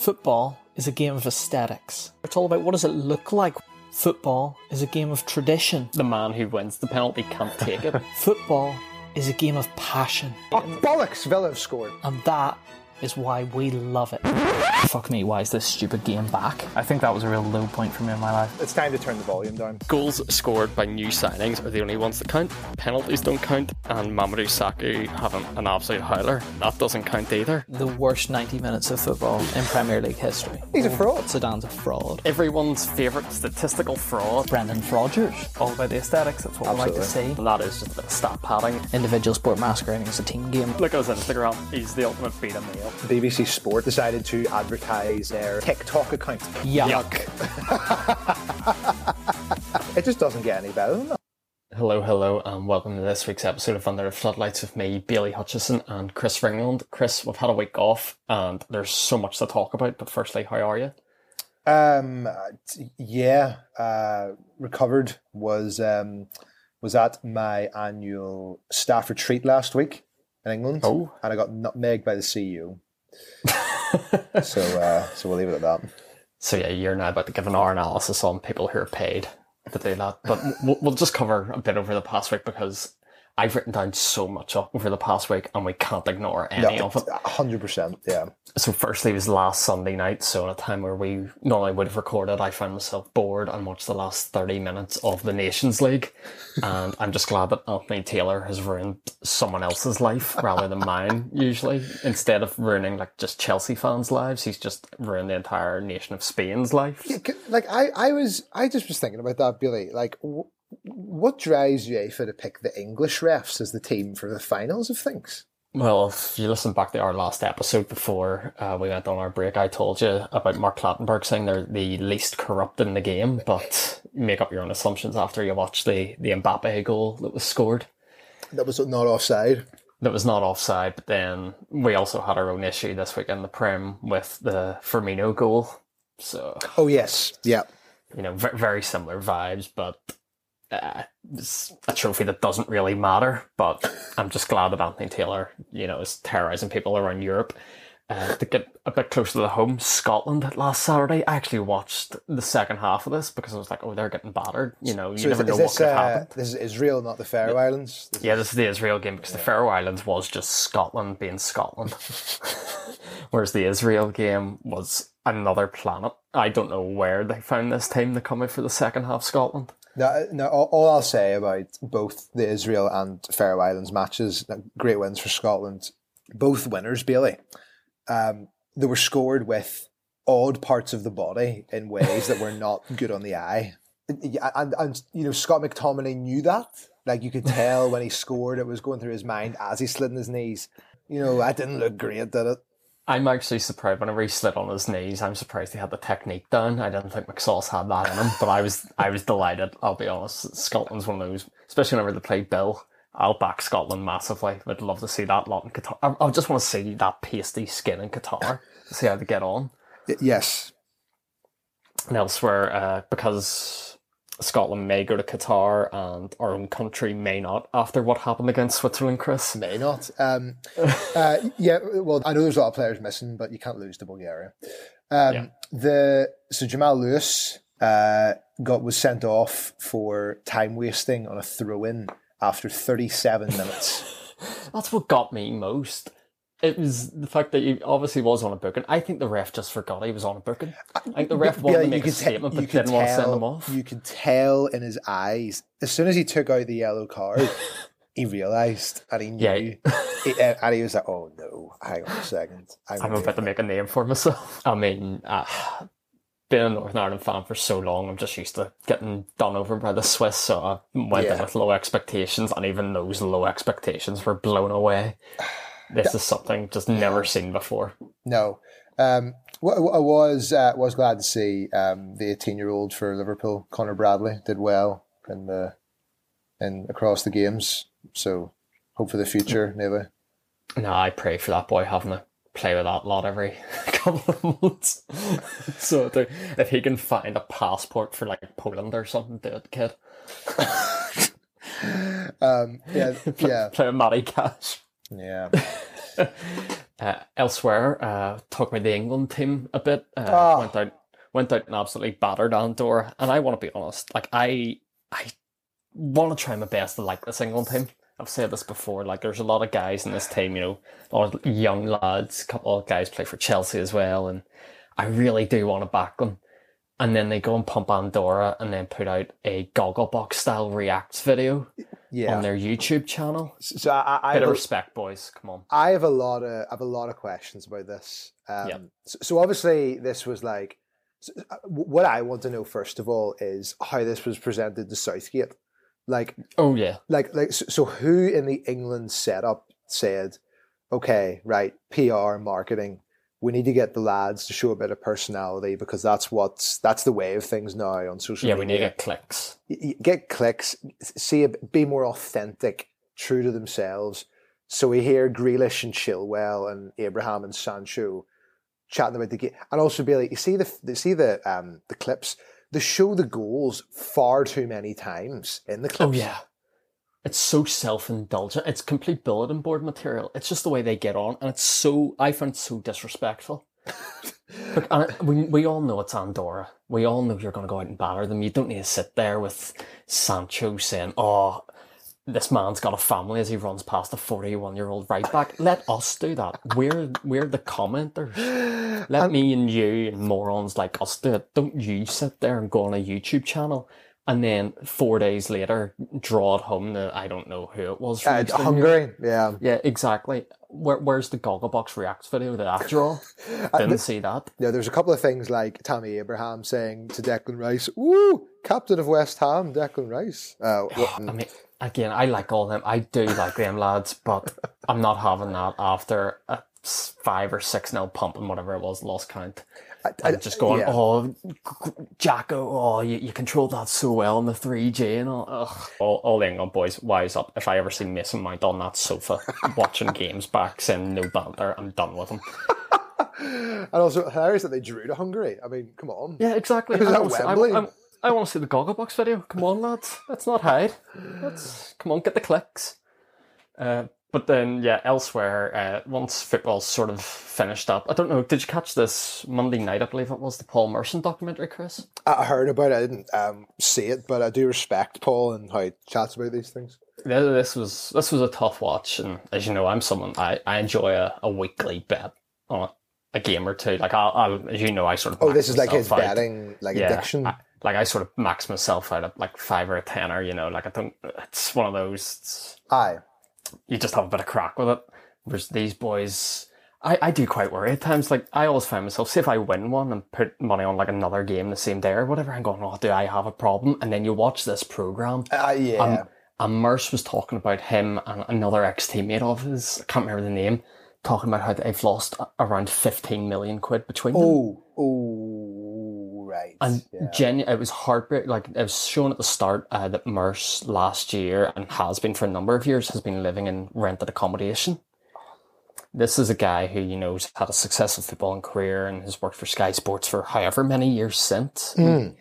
Football is a game of aesthetics. It's all about what does it look like. Football is a game of tradition. The man who wins the penalty can't take it. Football is a game of passion. Oh, bollocks! Villa have scored. And that is why we love it. Fuck me, why is this stupid game back? I think that was a real low point for me in my life. It's time to turn the volume down. Goals scored by new signings are the only ones that count. Penalties don't count, and Mamadou Sakho having an absolute howler. That doesn't count either. The worst 90 minutes of football in Premier League history. He's a fraud. Sedan's a fraud. Everyone's favourite statistical fraud. Brendan Rodgers. All about the aesthetics, that's what we like to see. And that is just a bit of stat padding. Individual sport masquerading as a team game. Look at his Instagram. He's the ultimate beta male. BBC Sport decided to advertise their TikTok account. Yuck. It just doesn't get any better than that. Hello, hello, and welcome to this week's episode of Under the Floodlights with me, Bailey Hutchison, and Chris Ringland. Chris, we've had a week off, and there's so much to talk about. But firstly, how are you? Um, yeah, uh, recovered was um, was at my annual staff retreat last week in England, Oh. and I got nutmegged by the CEO. So, uh, so we'll leave it at that. So yeah, you're now about to give an hour analysis on people who are paid to do that. But we'll, we'll just cover a bit over the past week because I've written down so much over the past week, and we can't ignore any of it. hundred percent. Yeah, So firstly, it was last Sunday night. So at a time where we normally would have recorded, I found myself bored and watched the last thirty minutes of the Nations League, and I'm just glad that Anthony Taylor has ruined someone else's life rather than mine. Usually, instead of ruining like just Chelsea fans' lives, he's just ruined the entire nation of Spain's life. like I, I was, I just was thinking about that, Billy. Like, w- what drives UEFA to pick the English refs as the team for the finals of things? Well, if you listen back to our last episode before uh, we went on our break, I told you about Mark Clattenburg saying they're the least corrupt in the game, but make up your own assumptions after you watch the, the Mbappe goal that was scored. That was not offside. That was not offside, but then we also had our own issue this week in the Prem with the Firmino goal. So, Oh yes, yeah. you know, ve- very similar vibes, but uh, it's a trophy that doesn't really matter. But I'm just glad that Anthony Taylor, you know, is terrorizing people around Europe. Uh, to get a bit closer to the home, Scotland last Saturday. I actually watched the second half of this because I was like, oh, they're getting battered. You know, you So is, never know is what this could uh, happen. this is Israel, not the Faroe Islands? This Yeah, this is the Israel game because the Faroe Islands was just Scotland being Scotland. Whereas the Israel game was another planet. I don't know where they found this team to come out for the second half Scotland. Now, now all, all I'll say about both the Israel and Faroe Islands matches, great wins for Scotland. Both winners, Bailey. Um, they were scored with odd parts of the body in ways that were not good on the eye. Yeah, And, and, you know, Scott McTominay knew that. Like you could tell when he scored, it was going through his mind as he slid in his knees. You know, that didn't look great, did it? I'm actually surprised whenever he slid on his knees. I'm surprised he had the technique done. I didn't think McSauce had that in him, but I was I was delighted. I'll be honest. Scotland's one of those, especially whenever they play Bill. I'll back Scotland massively. I'd love to see that lot in Qatar. I, I just want to see that pasty skin in Qatar to see how they get on. Yes. And elsewhere, uh, because Scotland may go to Qatar and our own country may not after what happened against Switzerland, Chris. May not. Um, uh, yeah, well, I know there's a lot of players missing, but you can't lose to Bulgaria. Um, Yeah. The so Jamal Lewis uh, got was sent off for time wasting on a throw in after 37 minutes. That's what got me most. It was the fact that he obviously was on a booking. I think the ref just forgot he was on a booking. I think the ref wanted Yeah, to make a statement you but could didn't want to send tell- them off. You could tell in his eyes as soon as he took out the yellow card. He realised and he knew, Yeah. He- and he was like, "Oh no, hang on a second, I'm, I'm about to make a name for myself. I mean, uh, being a Northern Ireland fan for so long, I'm just used to getting done over by the Swiss. So I went in with low expectations, and even those low expectations were blown away. This is something just never seen before. No. Um, what what I was uh, was glad to see um, the 18 year old for Liverpool, Conor Bradley, did well in the in across the games. So hope for the future, maybe. No, I pray for that boy having to play with that lot every couple of months. so to- if he can find a passport for like Poland or something, do it, kid. Um, yeah, yeah, Play with Matty Cash. Yeah. Uh, elsewhere, uh, talk about the England team a bit. Uh, Ah. Went out, went out and absolutely battered Andorra. And I want to be honest, like I, I want to try my best to like this England team. I've said this before. Like, there's a lot of guys in this team. You know, a lot of young lads. A couple of guys play for Chelsea as well, and I really do want to back them. And then they go and pump Andorra, and then put out a Gogglebox style reacts video Yeah. on their YouTube channel. so I, I, Bit of respect, boys. Come on. I have a lot of I have a lot of questions about this. Um, Yeah. so, so obviously this was like so, uh, what I want to know first of all is how this was presented to Southgate. Like Oh yeah. like like so, so who in the England setup said, okay, right, PR marketing, we need to get the lads to show a bit of personality because that's what's that's the way of things now on social media. Yeah, we need to get clicks. get clicks, see a, be more authentic, true to themselves. So we hear Grealish and Chilwell and Abraham and Sancho chatting about the game, and also be like, you see the you see the um the clips. They show the goals far too many times in the clips. Oh yeah. It's so self-indulgent. It's complete bulletin board material. It's just the way they get on, and it's so I find it so disrespectful. Look, and it- we we all know it's Andorra. We all know you're going to go out and batter them. You don't need to sit there with Sancho saying, "Oh, this man's got a family" as he runs past a forty-one-year-old right back. Let us do that. We're we're the commenters. Let me and you and morons like us do it. Don't you sit there and go on a YouTube channel and then four days later draw it home to I don't know who it was Uh. Hungary, yeah. Yeah, exactly. Where, where's the Gogglebox Reacts video that I draw? Didn't see that. Yeah, there's a couple of things like Tammy Abraham saying to Declan Rice, "Woo, captain of West Ham, Declan Rice." Uh, what- I mean, again, I like all them. I do like them lads, but I'm not having that after a five or six nil pump and whatever it was, lost count. I- And just going, yeah. oh, Jacko, oh, you, you controlled that so well in the 3G and all. Ugh. All, all the England boys, wise up. If I ever see Mason Mount on that sofa watching games back saying no banter, I'm done with him. and also hilarious that they drew to Hungary. I mean, come on. Yeah, exactly. It was I at wanna see- I, Wembley. I, I want to see the Gogglebox video. Come on, lads. Let's not hide. Let's come on, get the clicks. Uh, but then, yeah, elsewhere, uh, once football's sort of finished up, I don't know. Did you catch this Monday night? I believe it was the Paul Merson documentary, Chris. I heard about it. I didn't um, see it, but I do respect Paul and how he chats about these things. Th- This was this was a tough watch, and as you know, I'm someone I, I enjoy a, a weekly bet on a, a game or two. Like I'll, I'll, as you know, I sort of Oh, this is like his out. betting like Yeah, addiction. I- like I sort of max myself out at like five or a tenner. You know, like I don't. It's one of those. Aye. You just have a bit of crack with it. Whereas these boys, I, I do quite worry at times. Like I always find myself, say if I win one and put money on like another game the same day or whatever, I'm going, oh, do I have a problem? And then you watch this program. Uh, yeah. Um, and Merse was talking about him and another ex teammate of his, I can't remember the name, talking about how they've lost around 15 million quid between them. oh, oh, right. And yeah. genu- it was heartbreak. Like it was shown at the start uh, that Merse last year and has been for a number of years has been living in rented accommodation. This is a guy who you know has had a successful footballing career and has worked for Sky Sports for however many years since. Mm.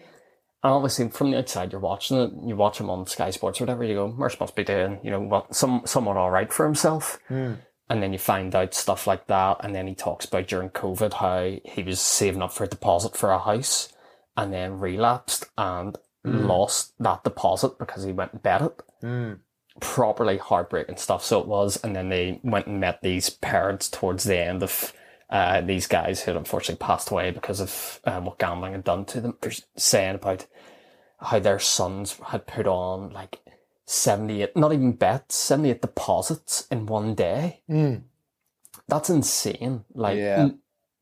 And obviously, from the outside, you're watching it. You watch him on Sky Sports or whatever. You go, Merse must be doing, you know, what some somewhat all right for himself. Mm. And then you find out stuff like that. And then he talks about during COVID how he was saving up for a deposit for a house and then relapsed and lost that deposit because he went and bet it. Mm. Properly heartbreaking stuff. So it was. And then they went and met these parents towards the end of uh, these guys who had unfortunately passed away because of um, what gambling had done to them. They're saying about how their sons had put on like 78, not even bets, 78 deposits in one day. Mm. That's insane. Like, Yeah. n-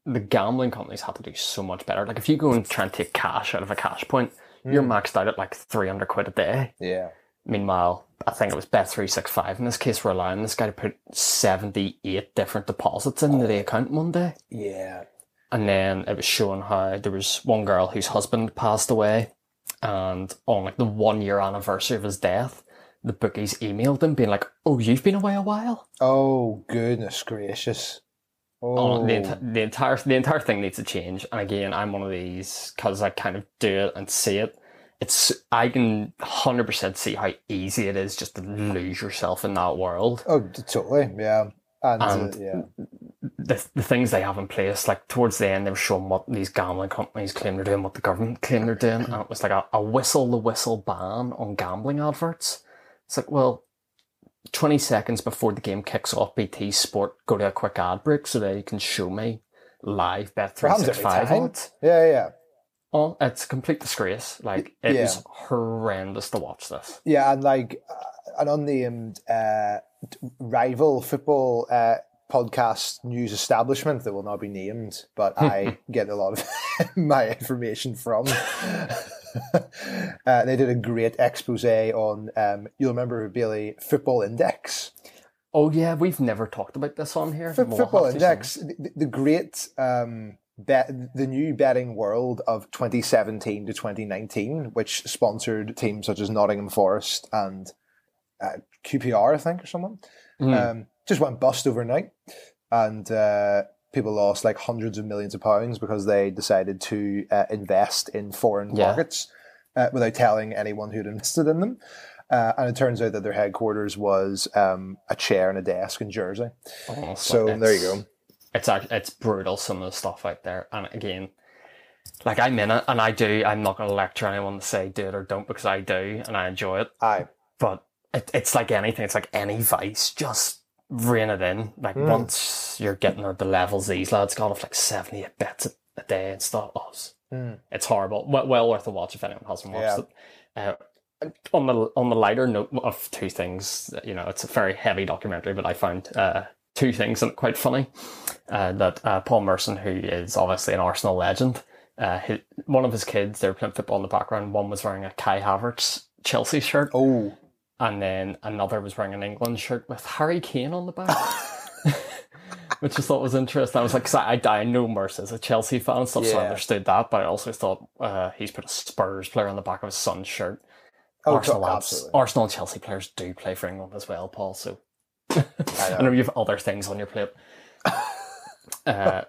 the gambling companies have to do so much better. Like, if you go and try and take cash out of a cash point, you're hmm. maxed out at like 300 quid a day. Yeah. Meanwhile, I think it was Bet365 in this case were allowing this guy to put 78 different deposits into the oh. account one day. Yeah. And then it was showing how there was one girl whose husband passed away, and on like the one year anniversary of his death, the bookies emailed him being like, "Oh, you've been away a while." Oh, goodness gracious. Oh, Oh, the, enti- the entire the entire thing needs to change. And again, I'm one of these because I kind of do it and see it. It's I can hundred percent see how easy it is just to lose yourself in that world. oh, totally. Yeah. And, uh, And- yeah. the, the things they have in place, like towards the end, they were showing what these gambling companies claim they're doing, what the government claim they're doing, and it was like a, a whistle the whistle ban on gambling adverts. It's like, well, 20 seconds before the game kicks off, BT Sport go to a quick ad break so they can show me live bet Happens every 365 time. on it. Yeah, yeah. Oh, it's a complete disgrace. Like, it Yeah. was horrendous to watch this. Yeah, and like uh, an unnamed uh, rival football uh, podcast news establishment that will not be named, but I get a lot of my information from. uh, they did a great expose on, um, you'll remember, Bailey, Football Index. Oh, yeah, we've never talked about this on here. F- We'll Football Index, the, the great um, bet, the new betting world of 2017 to 2019, which sponsored teams such as Nottingham Forest and uh, QPR, I think, or someone, Mm. um, just went bust overnight, and uh, people lost like hundreds of millions of pounds because they decided to uh, invest in foreign Yeah. markets uh, without telling anyone who'd invested in them. Uh, and it turns out that their headquarters was um, a chair and a desk in Jersey. Honestly, So there you go. It's it's brutal some of the stuff out there, and again, like I'm in it, and I do. I'm not going to lecture anyone to say do it or don't because I do, and I enjoy it. Aye. But it, it's like anything. It's like any vice. Just rein it in. Like Hmm. once you're getting at the levels these lads got of like seventy eight bets a, day and stuff. Oh, it's, Hmm. it's horrible. Well, well worth a watch if anyone hasn't watched Yeah. it. Uh, on the on the lighter note of two things, you know, it's a very heavy documentary, but I found uh, two things in it quite funny. Uh, that uh, Paul Merson, who is obviously an Arsenal legend, uh, his, one of his kids, they were playing football in the background. One was wearing a Kai Havertz Chelsea shirt, Oh, and then another was wearing an England shirt with Harry Kane on the back. Which I thought was interesting. I was like, 'cause I, I know Merse is a Chelsea fan and stuff, so I understood that. But I also thought uh, he's put a Spurs player on the back of his son's shirt. Oh, Arsenal. Arsenal and Chelsea players do play for England as well, Paul. So I I know. know you have other things on your plate. uh,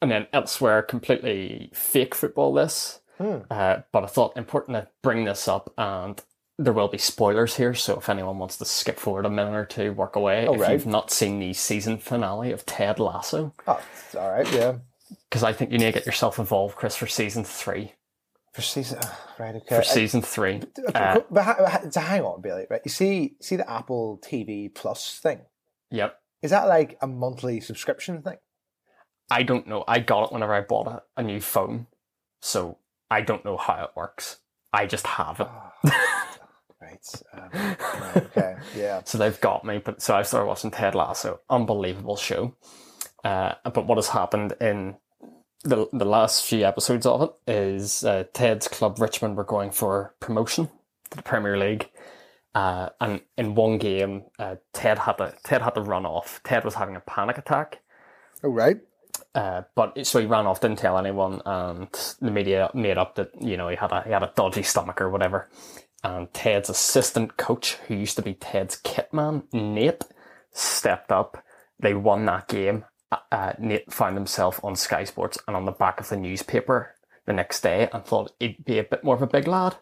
and then elsewhere, completely fake football. This, Hmm. uh, but I thought important to bring this up, and there will be spoilers here. So if anyone wants to skip forward a minute or two, work away. Oh, if right. you've not seen the season finale of Ted Lasso, Oh, it's all right, yeah. because I think you need to get yourself involved, Chris, for season three. For season, right, okay. For season three, Uh, uh, but ha- ha- hang on, Billy. Right, you see, see the Apple TV Plus thing. yep. Is that like a monthly subscription thing? I don't know. I got it whenever I bought a, a new phone, so I don't know how it works. I just have it. Right. Um, okay. Yeah. So they've got me, but so I started watching Ted Lasso, unbelievable show. Uh, but what has happened in the the last few episodes of it is uh, Ted's club Richmond were going for promotion to the Premier League, uh, and in one game, uh, Ted had to Ted had to run off. Ted was having a panic attack, Oh, right. uh, but so he ran off, didn't tell anyone, and the media made up that you know he had a he had a dodgy stomach or whatever. And Ted's assistant coach, who used to be Ted's kit man, Nate, stepped up. They won that game. Uh, Uh, Nate found himself on Sky Sports and on the back of the newspaper the next day, and thought he'd be a bit more of a big lad.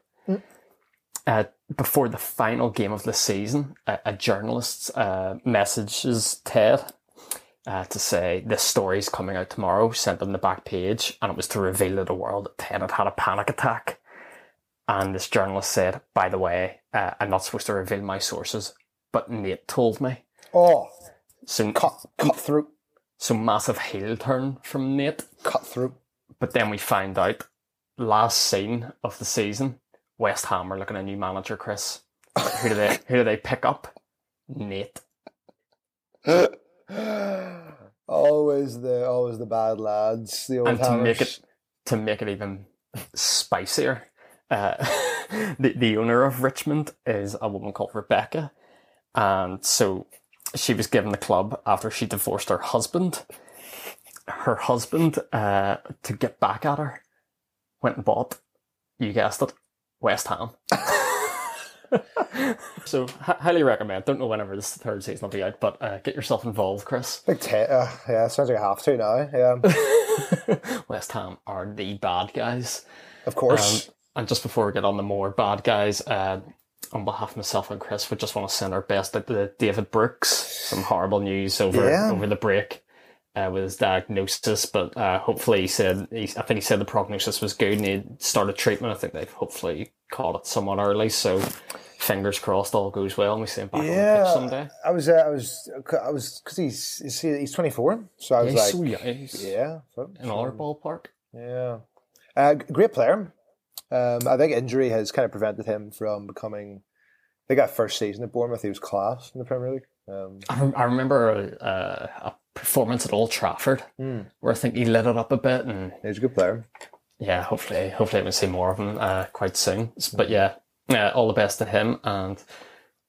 Uh, before the final game of the season, a, a journalist uh, messages Ted uh, to say this story's coming out tomorrow, sent them the back page, and it was to reveal to the world that Ted had had a panic attack. And this journalist said, by the way, uh, I'm not supposed to reveal my sources, but Nate told me. Oh, So, cut, cut through, so massive heel turn from Nate. cut through. But then we find out, last scene of the season, West Ham are looking at a new manager, Chris. Who do they, who do they pick up? Nate. always the always the bad lads. The old and to make it to make it even spicier, uh, the the owner of Richmond is a woman called Rebecca, and so she was given the club after she divorced her husband. Her husband, uh, to get back at her, went and bought, you guessed it, West Ham. so h- highly recommend. Don't know whenever this third season will be out, but uh, get yourself involved, Chris. Like te- uh, yeah, sounds like I have to now. Yeah, West Ham are the bad guys. of course. Um, and just before we get on the more bad guys, uh, on behalf of myself and Chris, we just want to send our best to David Brooks. Some horrible news over Yeah. over the break. uh, with his diagnosis, but uh, hopefully he said he, I think he said the prognosis was good and he started treatment. I think they've hopefully caught it somewhat early, so fingers crossed all goes well and we see him back on the pitch someday. I was, uh, I was, I was, because he's, he's he's twenty four, so I was Yeah, like, so yeah, so- in our ballpark. Yeah. Uh, great player. Um, I think injury has kind of prevented him from becoming. I think that first season at Bournemouth, he was class in the Premier League. Um, I, rem- I remember uh, a performance at Old Trafford Hmm. where I think he lit it up a bit and he's a good player. yeah, hopefully, hopefully we see more of him uh, quite soon. But yeah, uh, all the best to him. And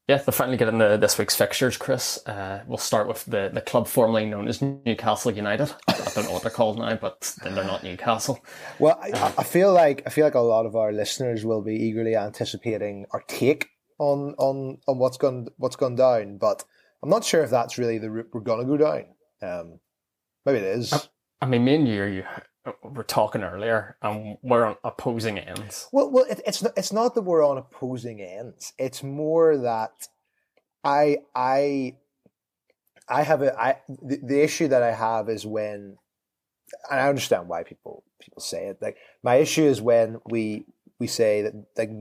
yeah, they're finally getting the, this week's fixtures, Chris. Uh, we'll start with the, the club formerly known as Newcastle United. I don't know what they're called now, but then they're not Newcastle. Well, I, I feel like I feel like a lot of our listeners will be eagerly anticipating our take on on on what's gone what's gone down, but I'm not sure if that's really the route we're gonna go down. Um, maybe it is. I mean, me and you, you were talking earlier, and we're on opposing ends. Well, well, it, it's not, it's not that we're on opposing ends. It's more that I I I have a I the, the issue that I have is when and I understand why people people say it. Like my issue is when we we say that like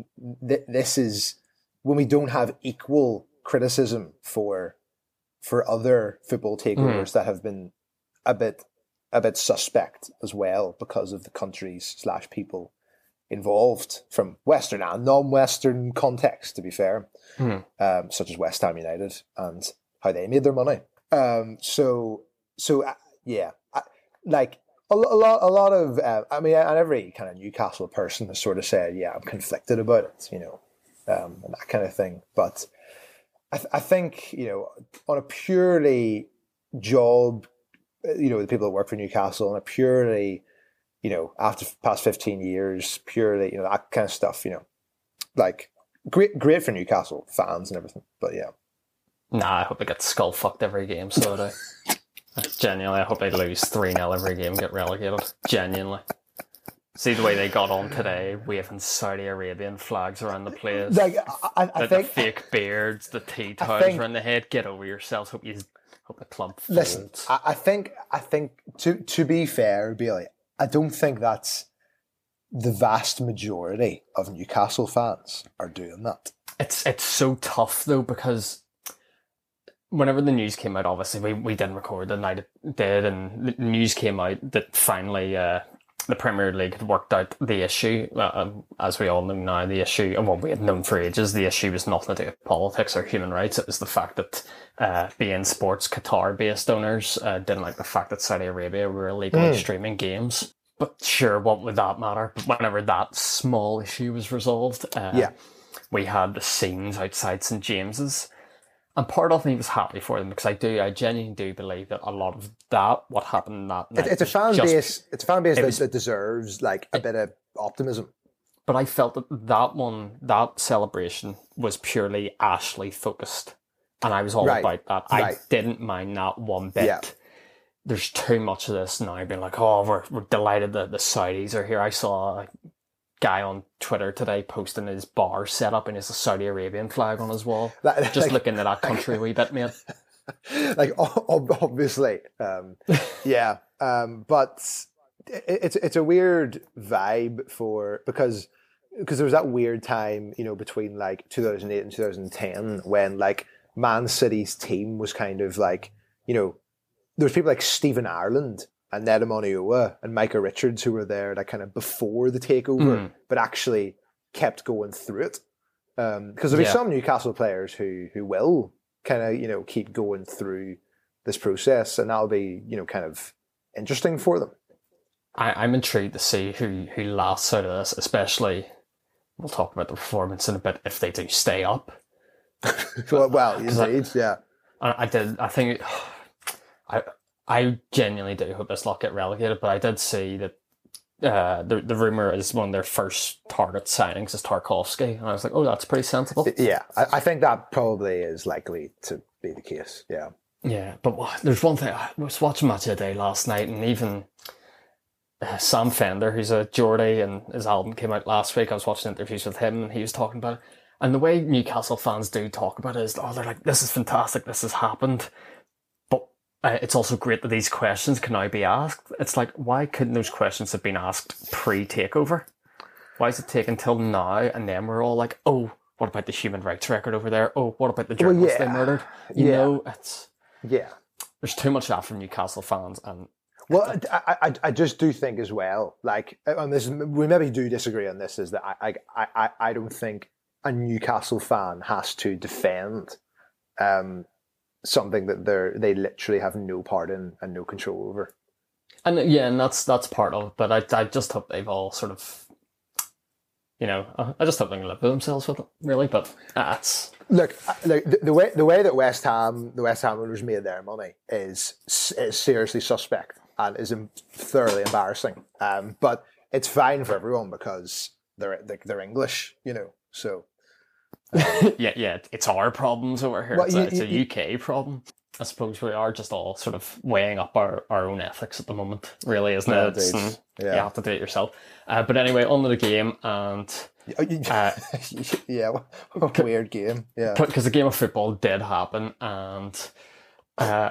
th- this is when we don't have equal criticism for for other football hmm. takeovers that have been a bit a bit suspect as well because of the countries slash people involved from Western and non-Western context, to be fair, Hmm. um, such as West Ham United and how they made their money. Um, so, so uh, yeah, I, like a, a lot, a lot of, uh, I mean, and every kind of Newcastle person has sort of said, yeah, I'm conflicted about it, you know, um, and that kind of thing. But I, th- I think, you know, on a purely job, you know, the people that work for Newcastle and a purely, you know, after past 15 years, purely, you know, that kind of stuff, you know, like great, great for Newcastle fans and everything. But yeah, Nah, I hope they get skull fucked every game. So do I. Genuinely, I hope they lose 3 0 every game, get relegated. Genuinely. See the way they got on today, waving Saudi Arabian flags around the place. like I, I, I the, think the fake beards, the tea towels around the head. Get over yourselves. Hope you hope the club folds. Listen, I, I think I think to to be fair, Bailey, I don't think that's the vast majority of Newcastle fans are doing that. It's it's so tough though because whenever the news came out, obviously we, we didn't record the night it did, and the news came out that finally uh, the Premier League had worked out the issue. Uh, um, as we all know now, the issue, and what we had known for ages, the issue was nothing to do with politics or human rights. It was the fact that uh, beIN Sports Qatar-based owners uh, didn't like the fact that Saudi Arabia were illegally streaming games. But sure, what would that matter? But whenever that small issue was resolved, uh, Yeah. we had the scenes outside St James's. And part of me was happy for them because I do, I genuinely do believe that a lot of that, what happened that night, It, it's a fan just- base. It's a fan base that, was- that deserves like a bit of optimism. But I felt that that one, that celebration was purely Ashley focused. And I was all Right. about that. I didn't mind that one bit. Yeah. There's too much of this now being like, oh, we're, we're delighted that the Saudis are here. I saw guy on Twitter today posting his bar set up and his Saudi Arabian flag on his wall. That- Just like- looking at that country a wee bit, mate. like obviously, um, yeah. Um, but it's it's a weird vibe for because because there was that weird time, you know, between like 2008 and 2010 when like Man City's team was kind of like, you know, there was people like Stephen Ireland and Ned and Micah Richards who were there like kind of before the takeover, Mm. but actually kept going through it. Um, because there'll be Yeah. some Newcastle players who who will kind of you know keep going through this process, and that'll be you know kind of interesting for them. I, I'm intrigued to see who, who lasts out of this, especially we'll talk about the performance in a bit if they do stay up. well, well, I- yeah. I, I did. I think I genuinely do hope this lot get relegated, but I did see that uh, the the rumor is one of their first target signings is Tarkowski, and I was like, oh, that's pretty sensible. Yeah, I, I think that probably is likely to be the case. Yeah. Yeah, but there's one thing. I was watching Match of the Day last night, and even uh, Sam Fender, who's a Geordie, and his album came out last week. I was watching interviews with him, and he was talking about it. And the way Newcastle fans do talk about it is, oh, they're like, this is fantastic, this has happened. Uh, it's also great that these questions can now be asked. It's like, why couldn't those questions have been asked pre takeover? Why is it taking till now? And then we're all like, oh, what about the human rights record over there? Oh, what about the journalists yeah. they murdered? You Yeah. know, it's Yeah. there's too much that from Newcastle fans, and Well, I, I, I just do think as well, like, and this is, we maybe do disagree on this, is that I, I, I, I don't think a Newcastle fan has to defend um, something that they're, they literally have no part in and no control over. and uh, yeah, and that's that's part of. it. But I I just hope they've all sort of, you know, I- I just hope they can live with themselves with it, really. But that's Look, uh, like the, the way the way that West Ham, the West Ham owners made their money is is seriously suspect and is thoroughly embarrassing. Um, but it's fine for everyone because they're they're English, you know. So yeah, yeah, it's our problems over here. Well, it's, you- a, it's a you- UK problem. I suppose we are just all sort of weighing up our, our own ethics at the moment, really, isn't it? Mm, Yeah. You have to do it yourself. Uh, but anyway, on to the game, and Oh, Uh, yeah, what a weird game. Yeah, because the game of football did happen, and uh,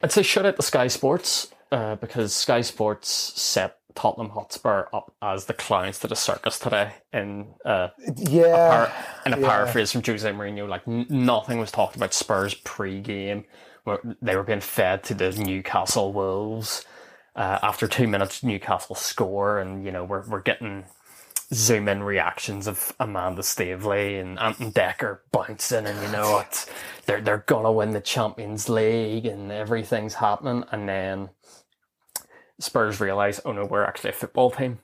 I'd say shout out to Sky Sports uh, because Sky Sports set Tottenham Hotspur up as the clowns to the circus today in uh, yeah, par- in a yeah. paraphrase from Jose Mourinho, like n- nothing was talked about Spurs pre-game. Where they were being fed to the Newcastle Wolves. Uh, after two minutes, Newcastle score, and you know we're we're getting zoom in reactions of Amanda Staveley and Anton Decker bouncing, and you know it's they're they're gonna win the Champions League, and everything's happening, and then Spurs realise, oh no, we're actually a football team.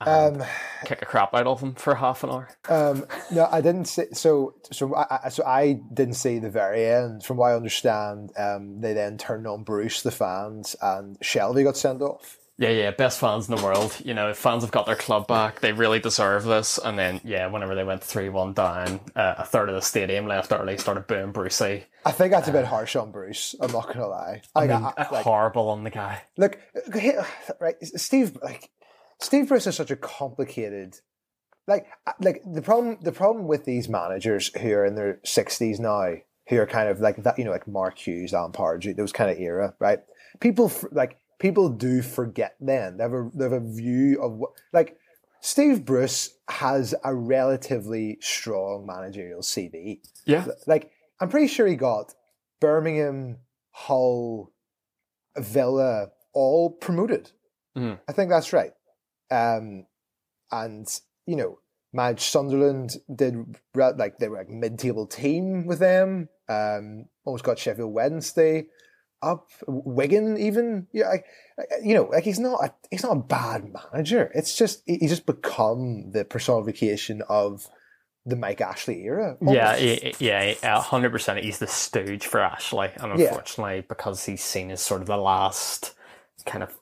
Um, kick a crap out of them for half an hour. um, no, I didn't see. So, so I, I- so I didn't see the very end. From what I understand, um, they then turned on Bruce, the fans, and Shelvey got sent off. Yeah, yeah, best fans in the world. You know, fans have got their club back, they really deserve this. And then, yeah, whenever they went 3 1 down, uh, a third of the stadium left early, started booing Brucey. I think that's a bit harsh on Bruce. I'm not gonna lie. Like, I, I- like, Horrible on the guy. look, right, Steve, like Steve Bruce is such a complicated. Like, like the problem, the problem with these managers who are in their sixties now, who are kind of like that, you know, like Mark Hughes, Alan Pardew, those kind of era, right? People like people do forget. Then they have a they have a view of what like. Steve Bruce has a relatively strong managerial CV. Yeah. Like, I'm pretty sure he got Birmingham, Hull, Villa all promoted. Mhm. I think that's right. Um, and you know, managed Sunderland did like they were like mid-table team with them. Um, almost got Sheffield Wednesday up, Wigan even. Yeah, like, you know, like he's not a, he's not a bad manager. It's just he- he's just become the personification of the Mike Ashley era. Yeah, almost. he- yeah, hundred percent. He's the stooge for Ashley, and Yeah. unfortunately, because he's seen as sort of the last kind of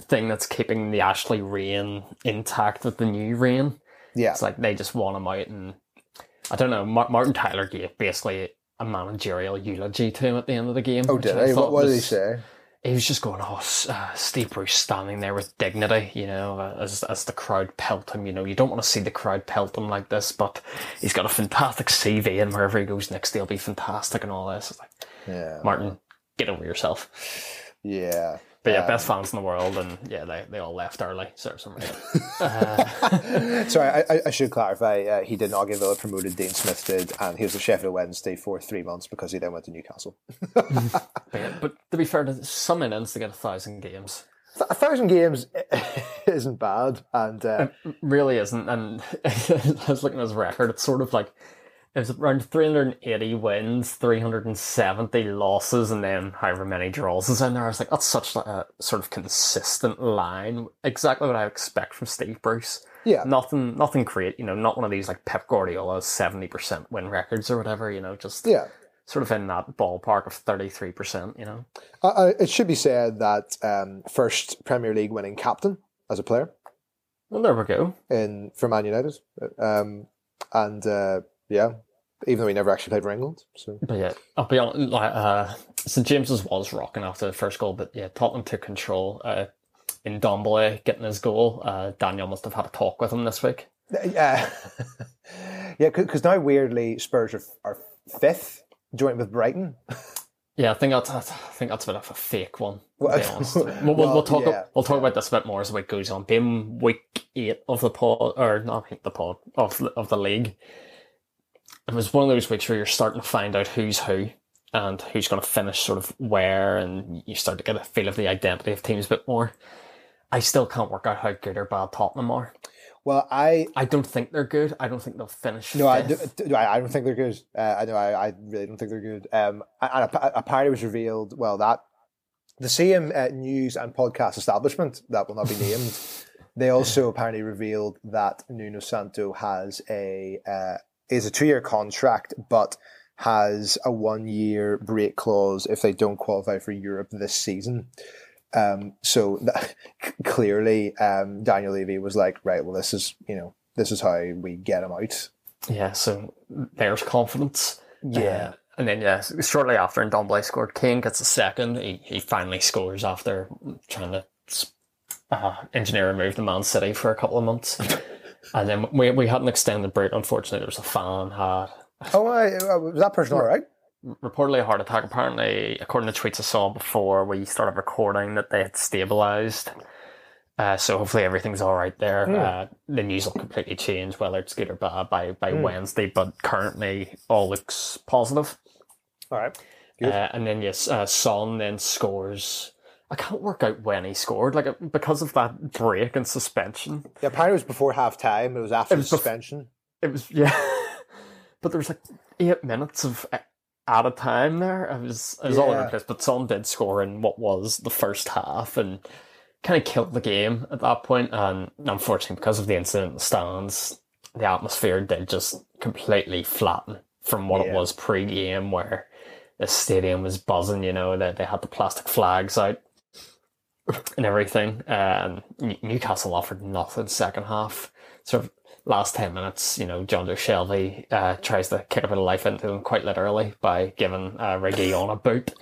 thing that's keeping the Ashley reign intact with the new reign. yeah. It's like they just want him out, and I don't know. Martin Tyler gave basically a managerial eulogy to him at the end of the game. Oh, did he? What, what did he say? He was just going, "Oh, uh, Steve Bruce standing there with dignity, you know, uh, as as the crowd pelt him. You know, you don't want to see the crowd pelt him like this, but he's got a fantastic CV, and wherever he goes next, he'll be fantastic, and all this." It's like, Yeah. Martin, get over yourself. Yeah. But yeah, Um, best fans in the world, and yeah, they, they all left early. Serves some reason. Sorry, I, I- I should clarify. Uh, he did not get Villa promoted. Dean Smith did, and he was at Sheffield Wednesday for three months because he then went to Newcastle. But, yeah, but to be fair, there's some innings to get a thousand games. A thousand games isn't bad, and uh, really isn't. And I was looking at his record. It's sort of like it was around 380 wins, 370 losses, and then however many draws is in there. I was like, that's such a sort of consistent line. Exactly what I expect from Steve Bruce. yeah, Nothing, nothing great. You know, not one of these like Pep Guardiola's 70% win records or whatever. You know, just yeah. sort of in that ballpark of 33%. You know. Uh, uh, it should be said that um, first Premier League winning captain as a player Well, there we go. in for Man United, um, and uh, yeah, even though he never actually played for England. So But yeah, I'll be honest. Like, uh, St James's was rocking after the first goal, but yeah, Tottenham took control. Uh, Ndombele getting his goal, uh, Daniel must have had a talk with him this week. yeah, yeah, because now weirdly Spurs are, are fifth, joint with Brighton. Yeah, I think that's I think that's a bit of a fake one. Well, be honest. We'll, we'll, well, we'll talk yeah, we'll talk about this a bit more as the week goes on. Being week eight of the pod or not the pod of of the league, it was one of those weeks where you're starting to find out who's who and who's going to finish sort of where, and you start to get a feel of the identity of teams a bit more. I still can't work out how good or bad Tottenham are. Well, I I don't think they're good. I don't think they'll finish. no, I, do, I don't think they're good. Uh, I know, I, I really don't think they're good. Um, and a, a party was revealed. Well, that the same uh, news and podcast establishment that will not be named. they also apparently revealed that Nuno Santo has a uh, is a two year contract, but has a one year break clause if they don't qualify for Europe this season. Um, so that, clearly, um, Daniel Levy was like, right, well, this is you know this is how we get him out. Yeah, so there's confidence. Uh, and then, yeah, shortly after, and Ndombele scored. Kane gets a second. He, he finally scores after trying to uh, engineer a move to Man City for a couple of months. and then we, we had an extended break. Unfortunately, there was a fan had Oh, I, uh, was that person all right? reportedly a heart attack. Apparently, according to tweets I saw before we started recording, that they had stabilised. Uh, so hopefully everything's all right there. Uh, the news will completely change whether it's good or bad by by Wednesday, but currently all looks positive. All right. Uh, and then yes, uh, Son then scores. I can't work out when he scored, like because of that break and suspension. Yeah, apparently it was before half time. It was after was the bef- suspension. It was yeah, but there was like eight minutes of eh, out of time there. It was it was all over the place. But Son did score in what was the first half and kind of killed the game at that point. And unfortunately, because of the incident in the stands, the atmosphere did just completely flatten from what it was pre-game, where the stadium was buzzing. You know that they had the plastic flags out and everything. New- Newcastle offered nothing second half. Sort of last 10 minutes, you know, Jonjo Shelvey uh, tries to kick a bit of life into him quite literally by giving uh, on a boot.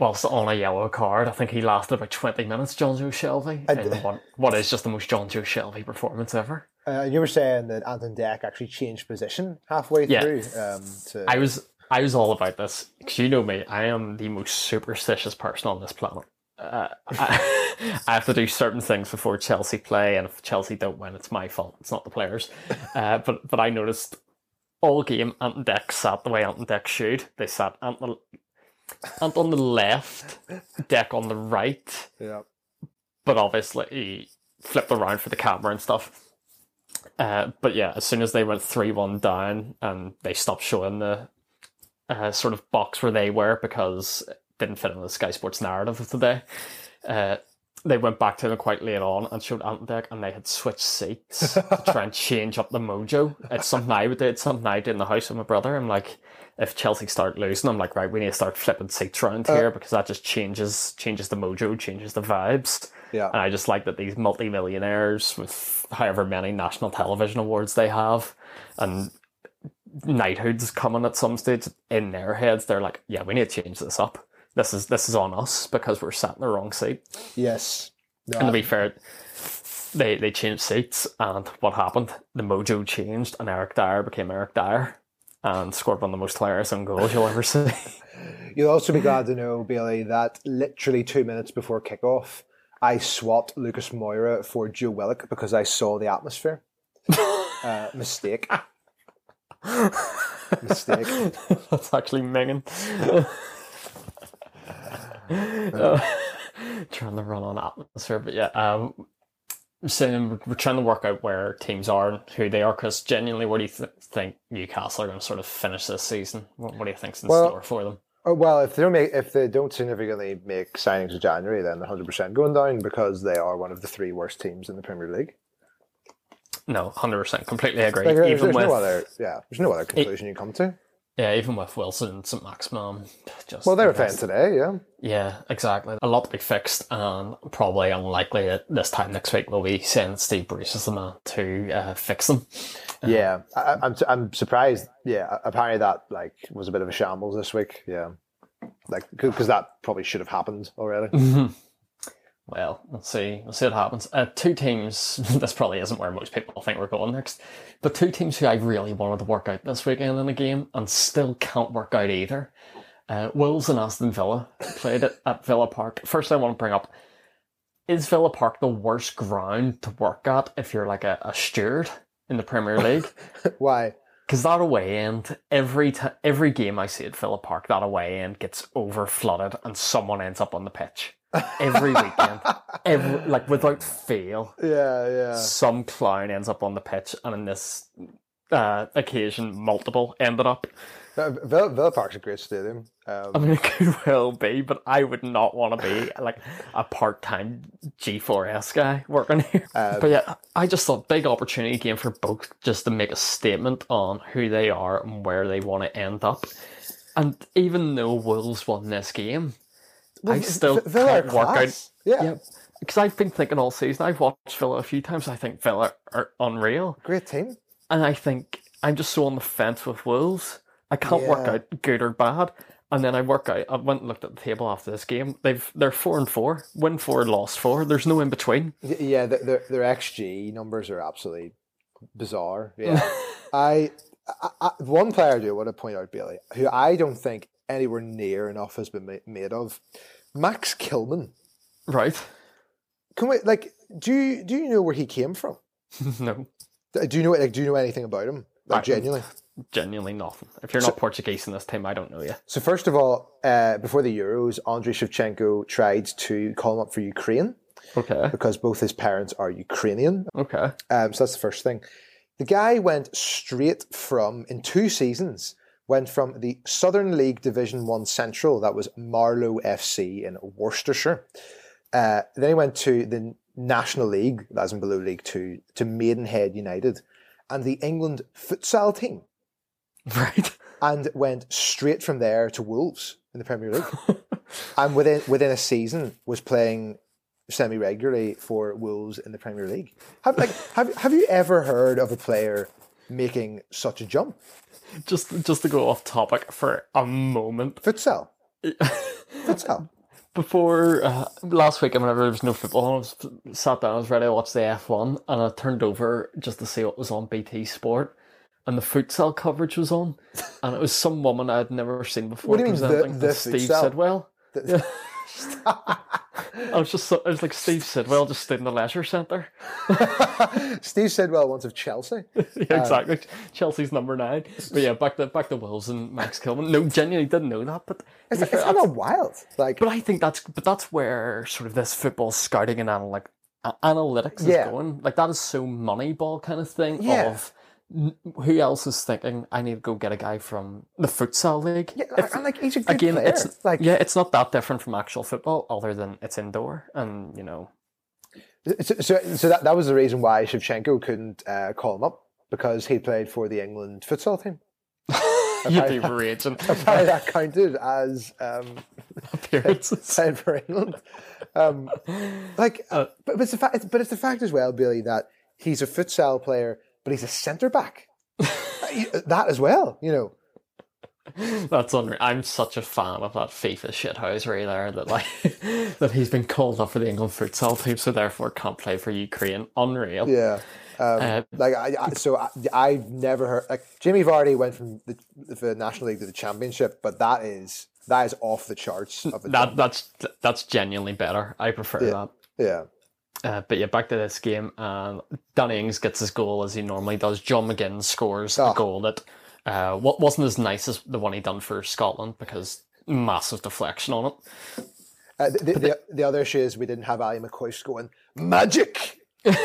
Whilst on a yellow card, I think he lasted about 20 minutes, Jonjo Shelvey, d- what, what is just the most Jonjo Shelvey performance ever. Uh, you were saying that Ant and Dec actually changed position halfway Yeah. through. Um, to, I was I was all about this because you know me. I am the most superstitious person on this planet. Uh, I, I have to do certain things before Chelsea play, and if Chelsea don't win, it's my fault. It's not the players. Uh, but but I noticed all game Ant and Dec sat the way Ant and Dec should. They sat Anton, Anton on the left, Deck on the right, yeah. but obviously he flipped around for the camera and stuff. Uh, but yeah, as soon as they went three one down and they stopped showing the uh, sort of box where they were because didn't fit in the Sky Sports narrative of the day, uh, they went back to them quite late on and showed Ant and Dec and they had switched seats to try and change up the mojo. It's something I would do. It's something I did in the house with my brother. I'm like, if Chelsea start losing, I'm like, right, we need to start flipping seats around here because that just changes changes the mojo, changes the vibes. Yeah. And I just like that these multi-millionaires with however many national television awards they have and knighthoods coming at some stage in their heads, they're like, yeah, we need to change this up. This is this is on us because we're sat in the wrong seat. Yes. No, And to be fair, they they changed seats, and what happened? The mojo changed, and Eric Dier became Eric Dier, and scored one of the most hilarious goals you'll ever see. You'll also be glad to know, Bailey, that literally two minutes before kickoff, I swapped Lucas Moura for Joe Willock because I saw the atmosphere. uh, mistake. mistake. That's actually minging. Uh, trying to run on atmosphere, but yeah, um, saying we're- trying to work out where teams are and who they are. Because genuinely, what do you th- think Newcastle are going to sort of finish this season? What, what do you think's in Well, store for them? Oh, well, if they don't make, if they don't significantly make signings in January, then they're hundred percent going down because they are one of the three worst teams in the Premier League. No, hundred percent, completely agree. Like, there's, even there's with no other, yeah, there's no other conclusion you come to. Yeah, even with Wilson and St Maximin, just Well, they were that's- playing today, yeah. Yeah, exactly. A lot to be fixed, and probably unlikely that this time next week we'll be that Steve Bruce is the man to uh, fix them. Yeah, I, I'm I'm surprised. Yeah, apparently that like was a bit of a shambles this week. Yeah, like because that probably should have happened already. Well, we'll see. We'll see what happens. Uh, two teams. This probably isn't where most people think we're going next, but two teams who I really wanted to work out this weekend in a game and still can't work out either. Uh, Wolves and Aston Villa played it at Villa Park. First, I want to bring up is Villa Park the worst ground to work at if you're like a, a steward in the Premier League? Why? Because that away end, every t- every game I see at Villa Park, that away end gets over flooded and someone ends up on the pitch. Every weekend, every like without fail, Yeah, yeah. some clown ends up on the pitch, and in this uh, occasion, multiple ended up. Uh, Villa, Villa Park's a great stadium. Um, I mean, it could well be, but I would not want to be like a part-time G4S guy working here. Um, but yeah, I just thought big opportunity game for both just to make a statement on who they are and where they want to end up. And even though Wolves won this game, I still Villa can't work out. Yeah, Yeah, because I've been thinking all season. I've watched Villa a few times. I think Villa are unreal, great team. and I think I'm just so on the fence with Wolves. I can't work out good or bad. And then I work out. I went and looked at the table after this game. They've they're four and four, win four, lost four. There's no in between. Yeah, their, their their XG numbers are absolutely bizarre. Yeah, I, I, I one player I do want to point out, Bailey, who I don't think anywhere near enough has been made of, Max Kilman. Right? Can we like? Do you do you know where he came from? no, Do you know like? Do you know anything about him? Like I- genuinely. genuinely nothing. If you're not Portuguese in this team, I don't know you. So first of all, uh, before the Euros, Andriy Shevchenko tried to call him up for Ukraine Okay. because both his parents are Ukrainian. Okay. Um, so that's the first thing. The guy went straight from in two seasons went from the Southern League Division One Central, that was Marlow FC in Worcestershire. Uh, then he went to the National League, that's in below League Two, to Maidenhead United, and the England futsal team, Right. and went straight from there to Wolves in the Premier League. and within within a season was playing semi regularly for Wolves in the Premier League. Have like have have you ever heard of a player making such a jump? Just just to go off topic for a moment. Futsal. Futsal. Before uh, last week, whenever there was no football, I was sat down, I was ready to watch the F1, and I turned over just to see what was on BT Sport, and the futsal coverage was on, and it was some woman I had never seen before. What do you mean, the- the Steve futsal? Sidwell. The- I was just, so- I was like Steve Sidwell just stood in the leisure centre. Steve Sidwell once of Chelsea. yeah, uh, exactly. Chelsea's number nine. But yeah, back to back to Wolves and Max Kilman. No, genuinely didn't know that, but It's, it's kind of wild. Like But I think that's but that's where sort of this football scouting and analytics is Yeah. going. Like that is so moneyball kind of thing Yeah. of who else is thinking I need to go get a guy from the futsal league. yeah, If- and like he's a good again, player. it's like yeah, it's not that different from actual football, other than it's indoor and you know. So, so, so that, that was the reason why Shevchenko couldn't uh, call him up because he played for the England futsal team. You'd be raging Apparently that counted as um, appearances. playing for England. Um, like, Uh, but, but it's the fact, but it's the fact as well, Billy, that he's a futsal player, but he's a centre back. that as well, you know. That's unreal. I'm such a fan of that FIFA shithousery there that like that he's been called up for the England futsal team, so therefore can't play for Ukraine. Unreal. Yeah. Um, Uh, like I, I so I, I've never heard like Jimmy Vardy went from the, the National League to the Championship, but that is that is off the charts that that's that's genuinely better. I prefer that. yeah. Uh, but yeah, back to this game. Um, Danny Ings gets his goal as he normally does. John McGinn scores Oh. a goal that uh, what wasn't as nice as the one he done for Scotland because massive deflection on it. Uh, the, the, the, the other issue is we didn't have Ally McCoist going magic. that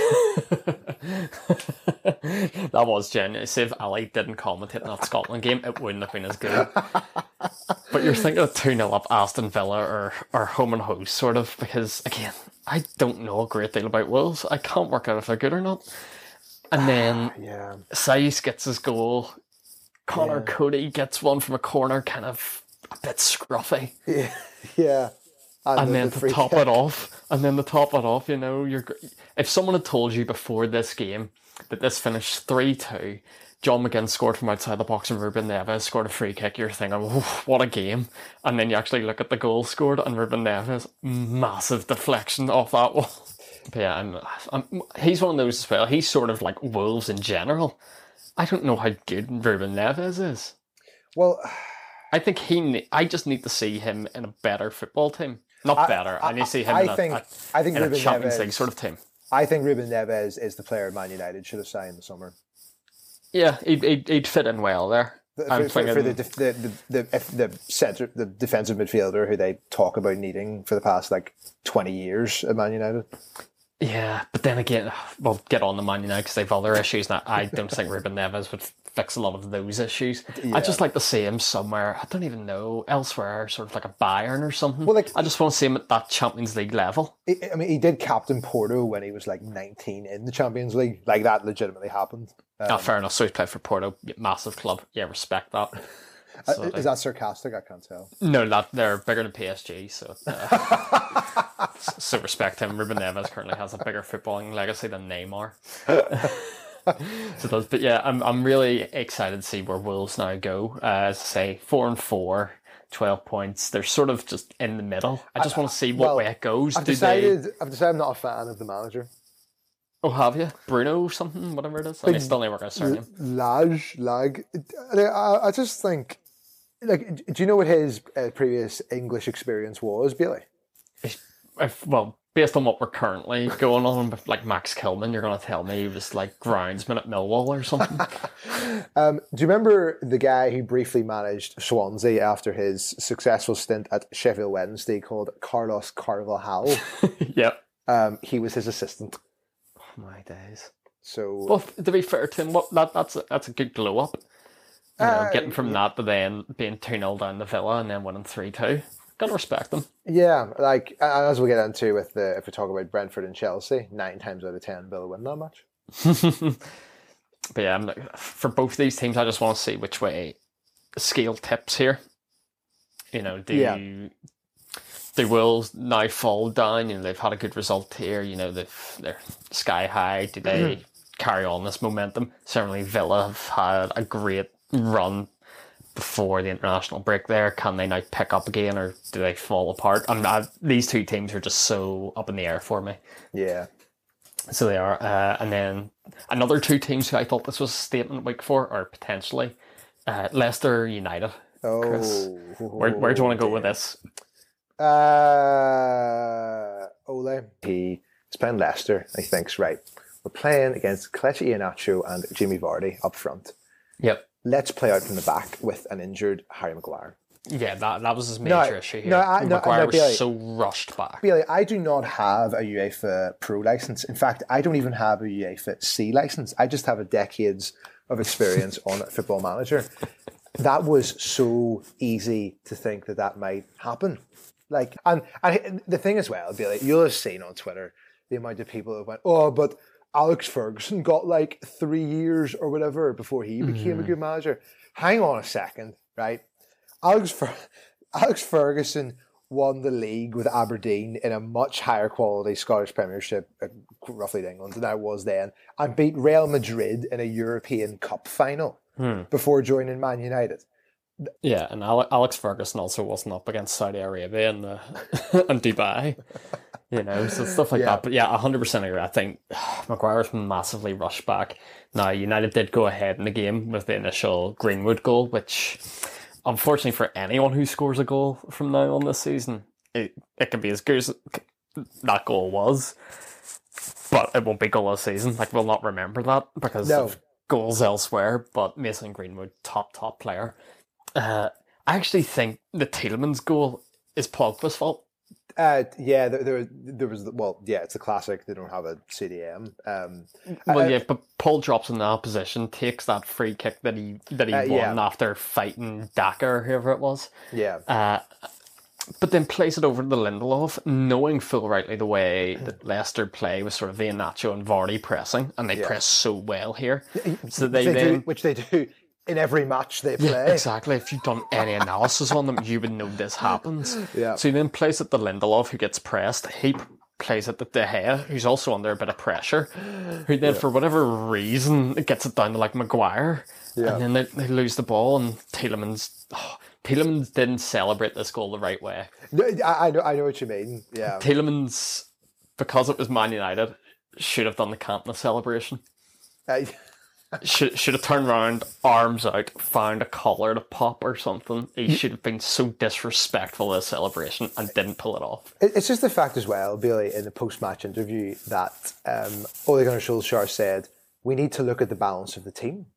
was genuine. See, if Ally didn't commentate in that Scotland game, it wouldn't have been as good. but you're thinking of 2 0 up Aston Villa or, or home and host, sort of, because, again, I don't know a great deal about Wolves. I can't work out if they're good or not. And then Yeah. Saiss gets his goal. Conor Coady gets one from a corner, kind of a bit scruffy. Yeah. yeah. And the- then the to top kick. it off, and then to top it off, you know, you're if someone had told you before this game that this finished three two, John McGinn scored from outside the box and Ruben Neves scored a free kick, you're thinking, "Oof, what a game! And then you actually look at the goal scored, and Ruben Neves massive deflection off that wall. But yeah, I'm, I'm, he's one of those as well. He's sort of like Wolves in general. I don't know how good Ruben Neves is. Well, I think he. I just need to see him in a better football team. Not better. I, need to see him I in, think- a- I think in a Ruben Champions Neves- League sort of team. I think Ruben Neves is the player Man United should have signed in the summer. Yeah, he'd, he'd, he'd fit in well there. For, I'm for, for the, the, the, the, the center, the defensive midfielder who they talk about needing for the past like 20 years at Man United. yeah, but then again, we'll get on the Man United because they've other issues. Now, I don't think Ruben Neves would fix a lot of those issues. I just like to see him somewhere. I don't even know elsewhere, sort of like a Bayern or something. Well, like- I just want to see him at that Champions League level. I I mean, he did captain Porto when he was like 19 in the Champions League. Like that legitimately happened. Uh, oh, fair enough. So he's played for Porto, massive club. Yeah, respect that. uh, So, is that sarcastic? I can't tell. No, that they're bigger than PSG, so uh, so respect him. Ruben Neves currently has a bigger footballing legacy than Neymar. so does, but yeah, I'm I'm really excited to see where Wolves now go. Uh, as I say, four and four. 12 points. They're sort of just in the middle. I just want to see what well, way it goes. I've Do decided. they? I've decided I'm not a fan of the manager. Oh, have you? Bruno or something, whatever it is. I still never got a surname. Lage, lag. I, I just think, like, do you know what his uh, previous English experience was, Billy? If, well, based on what we're currently going on with like Max Kilman, you're going to tell me he was like groundsman at Millwall or something. Um, do you remember the guy who briefly managed Swansea after his successful stint at Sheffield Wednesday called Carlos Carvalhal? yep. um, he was his assistant. Oh my days. So But to be fair to him, what, that, that's, a, that's a good glow up. You know, Uh, getting from that to then being 2 0 down the Villa and then winning 3 2. Gotta respect them. yeah, like as we'll get into with the if we talk about Brentford and Chelsea, nine times out of ten Villa win that match. But yeah, I'm like, for both these teams, I just want to see which way scale tips here. You know, do Yeah. do Wolves now fall down? You know, they've had a good result here. You know, they've they're sky high. Do they mm-hmm. carry on this momentum? Certainly, Villa have had a great run before the international break. There, can they now pick up again, or do they fall apart? I'm not. These two teams are just so up in the air for me. Yeah, So they are. Uh, and then another two teams who I thought this was a statement week for, are potentially uh, Leicester United. Oh, Chris, Where, where do you want to go with this? Uh, Ole. He is playing Leicester. He thinks, right, we're playing against Kelechi Iheanacho and Jimmy Vardy up front. Yep. Let's play out from the back with an injured Harry Maguire. Yeah, that, that was his major issue here. no, I- no, Maguire no, was so rushed back. Bailey, I do not have a UEFA Pro license. In fact, I don't even have a UEFA C license. I just have a decades of experience on Football Manager. That was so easy to think that that might happen. Like, and, and the thing as well, Bailey, you'll have seen on Twitter the amount of people that went, "Oh, but Alex Ferguson got like three years or whatever before he became a good manager." Hang on a second, right? Alex Fer- Alex Ferguson won the league with Aberdeen in a much higher quality Scottish Premiership, uh, roughly in England, than I was then, and beat Real Madrid in a European Cup final before joining Man United. Yeah, and Alex Ferguson also wasn't up against Saudi Arabia and, uh, and Dubai. You know, so stuff like Yeah. that. But yeah, 100% agree. I think Maguire's massively rushed back. Now, United did go ahead in the game with the initial Greenwood goal, which, unfortunately for anyone who scores a goal from now on this season, it, it can be as good as that goal was, but it won't be goal of the season. Like, we'll not remember that because No. of goals elsewhere, but Mason Greenwood, top, top player. Uh, I actually think the Tielemans goal is Pogba's fault. Uh, yeah, there, there, there was well, yeah, it's a classic. They don't have a CDM. Um, Well, uh, yeah, but Paul drops in that position, takes that free kick that he that he Uh, won yeah. after fighting Daka, or whoever it was. yeah, Uh, but then plays it over to Lindelof, knowing full rightly the way that Leicester play with sort of Iheanacho and Vardy pressing, and they press so well here. So they, they then do, which they do in every match they play. Exactly. If you've done any analysis on them, you would know this happens. Yeah. So he then plays at the Lindelof, who gets pressed. He plays at the De Gea, who's also under a bit of pressure. Who then, for whatever reason, gets it down to like Maguire, Yeah. and then they, they lose the ball. And Tielemans, oh, Tielemans didn't celebrate this goal the right way. No, I, I know, I know what you mean. Yeah, Tielemans, because it was Man United, should have done the Cantona celebration. Uh, should should have turned around, arms out, found a collar to pop or something. He should have been so disrespectful at the celebration and didn't pull it off. It's just the fact as well, Bailey, in the post-match interview that um, Ole Gunnar Solskjaer said, "We need to look at the balance of the team."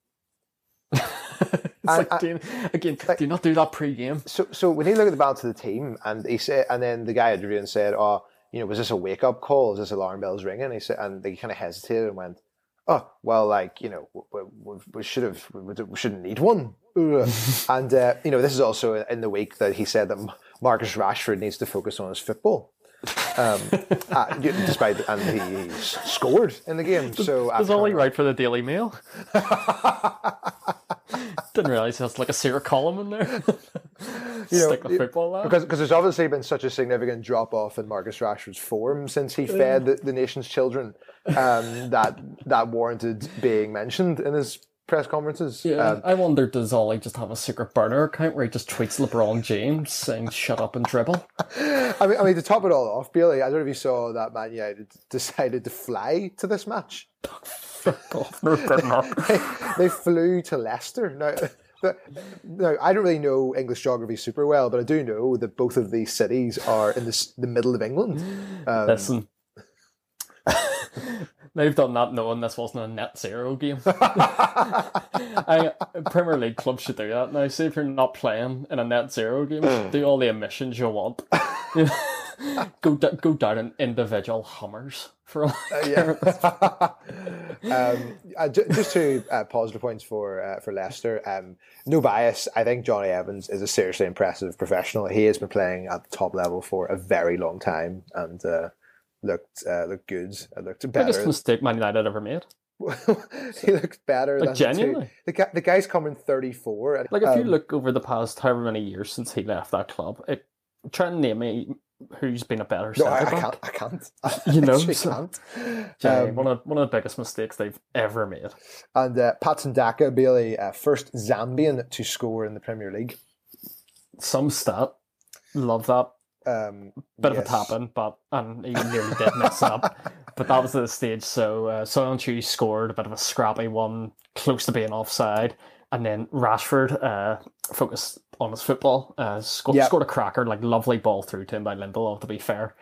It's I- like, I- do again, do you not do that pre-game? So, so we need to look at the balance of the team, and he said, and then the guy interviewing said, "Oh, you know, was this a wake-up call? Is this alarm bells ringing?" And He said, and he kind of hesitated and went, "Oh, well, like you know, we, we, we should have, we, we shouldn't need one." And uh, you know, this is also in the week that he said that Marcus Rashford needs to focus on his football. um, uh, despite and he, scored in the game, so Does only write for the Daily Mail? Didn't realise there's like a secret column in there. you know, Stick with football lad. because because there's obviously been such a significant drop off in Marcus Rashford's form since he fed the, the nation's children um, that that warranted being mentioned in his press conferences. Yeah, Um, I wonder does Ole just have a secret burner account where he just tweets LeBron James saying "shut up and dribble"? I mean, I mean to top it all off, Bailey, I don't know if you saw that Man United decided to fly to this match. no, did not. they, they flew to Leicester. Now, the, now, I don't really know English geography super well, but I do know that both of these cities are in this, the middle of England. Um, Listen, they've done that knowing this wasn't a net zero game. I, Premier League clubs should do that now. See if you're not playing in a net zero game, do all the emissions you want. go d- go down in individual Hummers for all. yeah. um, uh, ju- just two uh, positive points for uh, for Leicester. Um, no bias. I think Jonny Evans is a seriously impressive professional. He has been playing at the top level for a very long time and uh, looked uh, looked good. Uh, looked biggest better. mistake Man United ever made. he looked better. Like, than the genuinely? The, guy, the guy's coming thirty four. Like if you look over the past however many years since he left that club, it, try and name me who's been a better no, I, I can't. I can't. You know, so- can't. Yeah, Um, one of one of the biggest mistakes they've ever made. And uh, Patson Daka, Bailey, uh, first Zambian to score in the Premier League. Some stat, love that. Um, Bit of a tap in, but and he nearly did mess up. But that was at the stage. So uh, Söyüncü scored a bit of a scrappy one, close to being offside, and then Rashford uh, focused on his football, uh, sco- Yeah. scored a cracker, like lovely ball through to him by Lindelof. To be fair,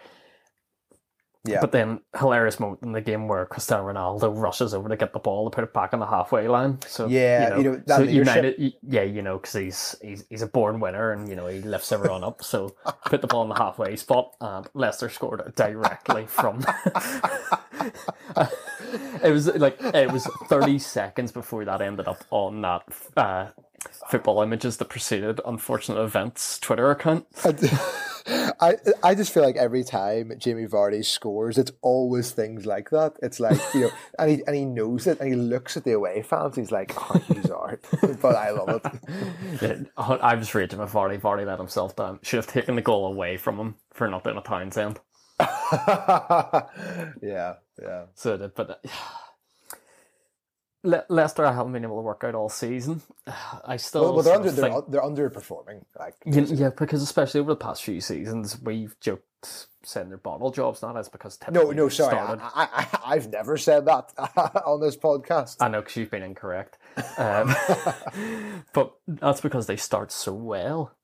Yeah. But then hilarious moment in the game where Cristiano Ronaldo rushes over to get the ball to put it back on the halfway line. So Yeah, you know, that so leadership- United, yeah, you know, because he's he's he's a born winner and you know he lifts everyone up. So put the ball in the halfway spot and Leicester scored it directly from. it was like it was thirty seconds before that ended up on that. Uh, Football images that preceded unfortunate events Twitter account. I I just feel like every time Jamie Vardy scores, it's always things like that. It's like you know, and he and he knows it, and he looks at the away fans. He's like, "Oh, he's art," but I love it. Yeah, I was raging with Vardy. Vardy let himself down. Should have taken the goal away from him for not doing a Townsend. yeah, yeah. So it did, but uh, Le- Leicester, I haven't been able to work out all season. I still Well, well they're under they're, they're underperforming. Like Yeah, yeah, because especially over the past few seasons, we've joked saying they're bottle jobs. Not as because no, no, sorry, started- I, I, I've never said that on this podcast. I know because you've been incorrect, um, but that's because they start so well.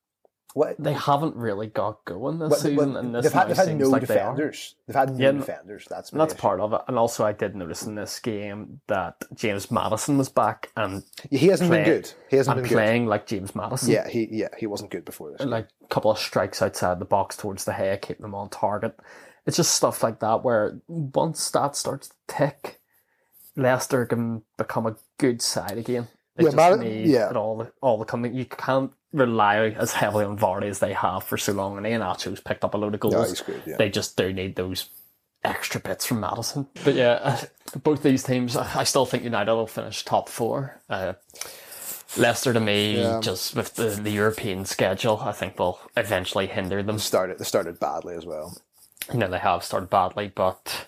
What They haven't really got going this But- season, but and this they've had, they've had no like they defenders. They've had no Yeah, defenders. That's that's part of it. And also, I did notice in this game that James Maddison was back and, He hasn't been good. He hasn't been playing like James Maddison. Yeah, he yeah he wasn't good before this. Like a couple of strikes outside the box towards the head, keeping them on target. It's just stuff like that where once that starts to tick, Leicester can become a good side again. They Yeah, just need yeah. it all, all the coming. You can't rely as heavily on Vardy as they have for so long. And Iheanacho's picked up a load of goals. No, he's good. Yeah. they just do need those extra bits from Maddison. But yeah, uh, both these teams, I I still think United will finish top four. Uh, Leicester to me, Yeah. just with the, the European schedule, I think will eventually hinder them. started they started badly as well. You know, they have started badly, but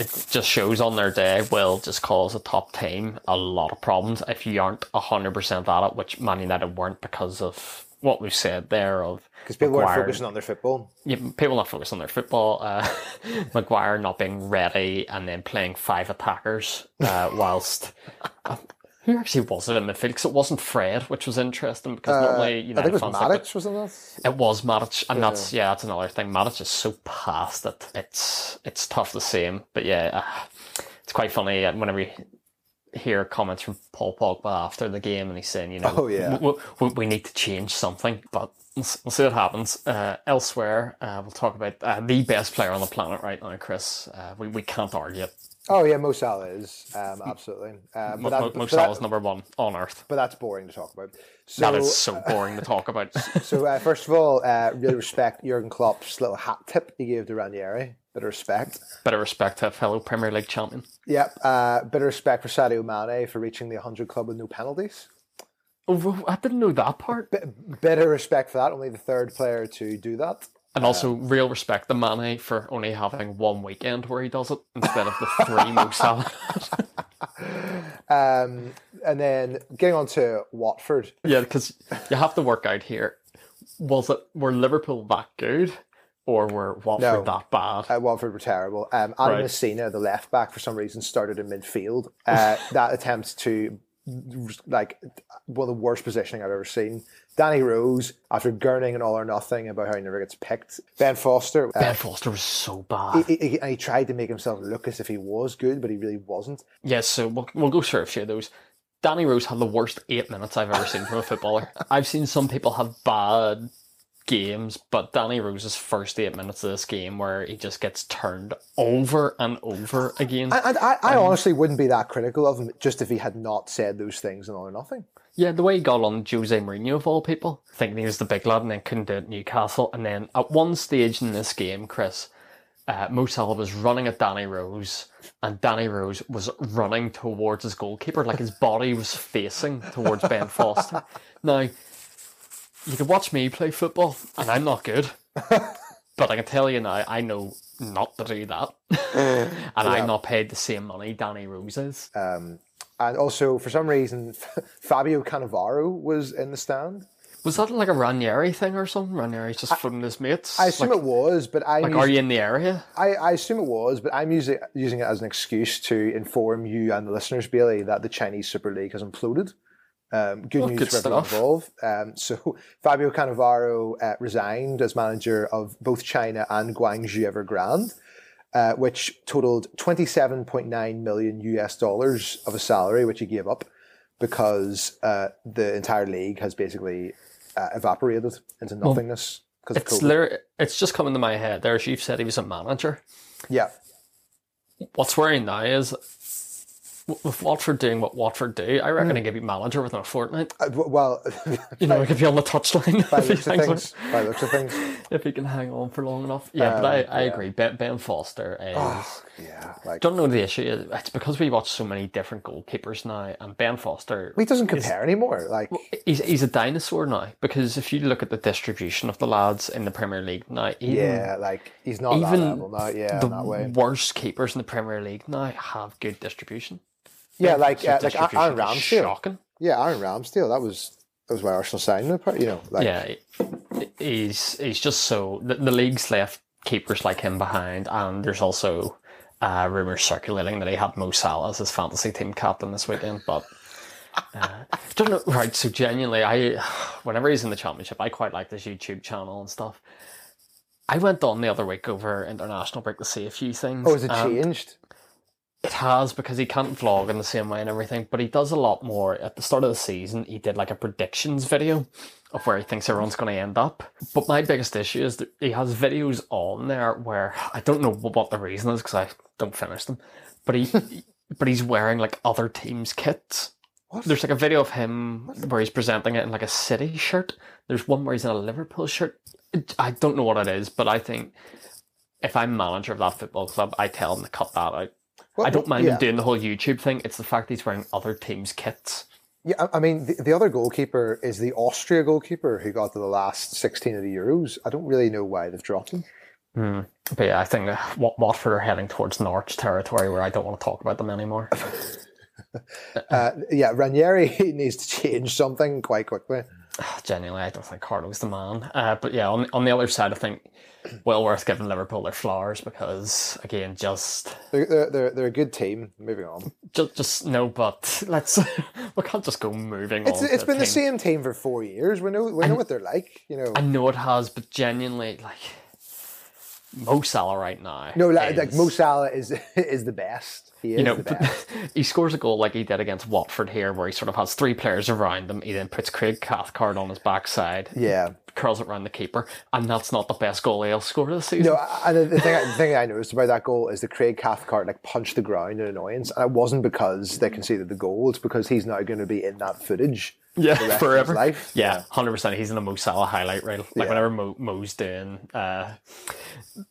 it just shows on their day will just cause a top team a lot of problems if you aren't 100% at it, which Man United weren't because of what we've said there of Because people weren't Maguire- focusing on their football. yeah, people not focused on their football. Uh, Maguire not being ready and then playing five attackers uh, whilst Who actually was it in the field? Because it wasn't Fred, which was interesting because normally you know Uh, I think it was fans like Matic, wasn't it? It was Matic, and that's yeah, that's another thing. Matic is so past that it's it's tough to see him. But yeah, uh, it's quite funny uh, whenever you hear comments from Paul Pogba after the game, and he's saying, you know, Oh, yeah. we, we, we need to change something. But we'll, we'll see what happens. Uh, elsewhere, uh, we'll talk about uh, the best player on the planet right now, Chris. Uh, we we can't argue it. Oh yeah, Mo Salah is um, absolutely. Uh, Mo, but, that, Mo, that, number one on earth. but that's boring to talk about. So, that is so boring to talk about. so uh, first of all, uh, really respect Jurgen Klopp's little hat tip he gave to Ranieri. Bit of respect. Bit of respect to a fellow Premier League champion. Yep. Uh, bit of respect for Sadio Mane for reaching the 100 club with no penalties. Oh, I didn't know that part. Bit, bit of respect for that. Only the third player to do that. And also, real respect to Mane for only having one weekend where he does it instead of the three Mo Salah. Um, and then getting on to Watford. yeah, because you have to work out here. Was it were Liverpool that good, or were Watford No. that bad? Uh, Watford were terrible. Um, Adam Right. Masina, the left back, for some reason started in midfield. Uh, that attempt to like one of the worst positioning I've ever seen. Danny Rose, after gurning and all or nothing about how he never gets picked. Ben Foster, uh, ben Foster was so bad. he, he, and he tried to make himself look as if he was good, but he really wasn't. Yes, so we'll, we'll go through a few of those. Danny Rose had the worst eight minutes I've ever seen from a footballer. I've seen some people have bad games, but Danny Rose's first eight minutes of this game where he just gets turned over and over again. And I, I honestly wouldn't be that critical of him just if he had not said those things and all or nothing. Yeah, the way he got on Jose Mourinho of all people, thinking he was the big lad and then couldn't do it at Newcastle. And then at one stage in this game, Chris, uh, Mo Salah was running at Danny Rose, and Danny Rose was running towards his goalkeeper, like his body was facing towards Ben Foster. Now, you can watch me play football, and I'm not good. But I can tell you now, I know not to do that. and I'm not paid the same money Danny Rose is. Um, and also, for some reason, Fabio Cannavaro was in the stand. Was that like a Ranieri thing or something? Ranieri's just phoning his mates. I assume like, it was, but I'm like, are you in the area? I, I assume it was, but I'm using using it as an excuse to inform you and the listeners, Bailey, that the Chinese Super League has imploded. Um, good news good for everyone involved. Um, so Fabio Cannavaro uh, resigned as manager of both China and Guangzhou Evergrande, uh, which totaled 27.9 million US dollars of a salary, which he gave up because uh, the entire league has basically uh, evaporated into nothingness because of It's it's just coming to my head. There, you've said he was a manager. yeah. What's worrying now is with Watford doing what Watford do, I reckon he could be manager within a fortnight. Uh, well, You know, he could be on the touchline by looks of on- things, by looks of things, if he can hang on for long enough. Yeah, but I, Um, I yeah. agree. Ben, ben Foster is. yeah, like don't know the issue. is It's because we watch so many different goalkeepers now, and Ben Foster he doesn't compare anymore. Like, He's he's a dinosaur now because if you look at the distribution of the lads in the Premier League now, even yeah, like he's not that even level now. Yeah, the that way. worst keepers in the Premier League now have good distribution. Yeah, like uh, like Aaron Ramsdale. shocking. Yeah, Aaron Ramsdale. That was that was why Arsenal signed him. You know, like Yeah, he's he's just so the, the league's left keepers like him behind, and there's also uh, rumors circulating that he had Mo Salah as his fantasy team captain this weekend, but. Uh, don't know. Right, so genuinely, I whenever he's in the championship, I quite like this YouTube channel and stuff. I went on the other week over international break to see a few things. Oh, is it changed? It has because he can't vlog in the same way and everything, but he does a lot more. At the start of the season, he did like a predictions video of where he thinks everyone's going to end up. But my biggest issue is that he has videos on there where I don't know what the reason is because I don't finish them, but he but he's wearing like other teams' kits. What? There's like a video of him where he's presenting it in like a City shirt. There's one where he's in a Liverpool shirt. I don't know what it is, but I think if I'm manager of that football club, I tell him to cut that out. Well, I don't mind yeah. him doing the whole YouTube thing. It's the fact he's wearing other teams' kits. Yeah, I- mean, the, the other goalkeeper is the Austria goalkeeper who got to the last 16 of the Euros. I don't really know why they've dropped him. But yeah, I think uh, Watford are heading towards Norwich territory where I don't want to talk about them anymore. Uh, yeah, Ranieri needs to change something quite quickly. genuinely, I don't think Carlo's the man. Uh, but yeah, on on the other side, I think well worth giving Liverpool their flowers because again, just They're, they're, they're, they're a good team. Moving on. just, just no. But let's we can't just go moving It's, on. it's been the team. same team for four years. We know we know what they're like. You know. I know it has, but genuinely, like Mo Salah right now. No, like, like Mo Salah is is the best. He you know, the but best. he scores a goal like he did against Watford here, where he sort of has three players around him. He then puts Craig Cathcart on his backside, Yeah. curls it around the keeper, and that's not the best goal he'll score this season. No, and the, the thing I, the thing I noticed about that goal is the Craig Cathcart like punched the ground in annoyance, and it wasn't because they conceded the goal. It's because he's now going to be in that footage. Yeah, the rest of his forever. life. Yeah, hundred percent. He's in the Mo Salah highlight reel. Like Yeah. whenever Mo, Mo's doing uh,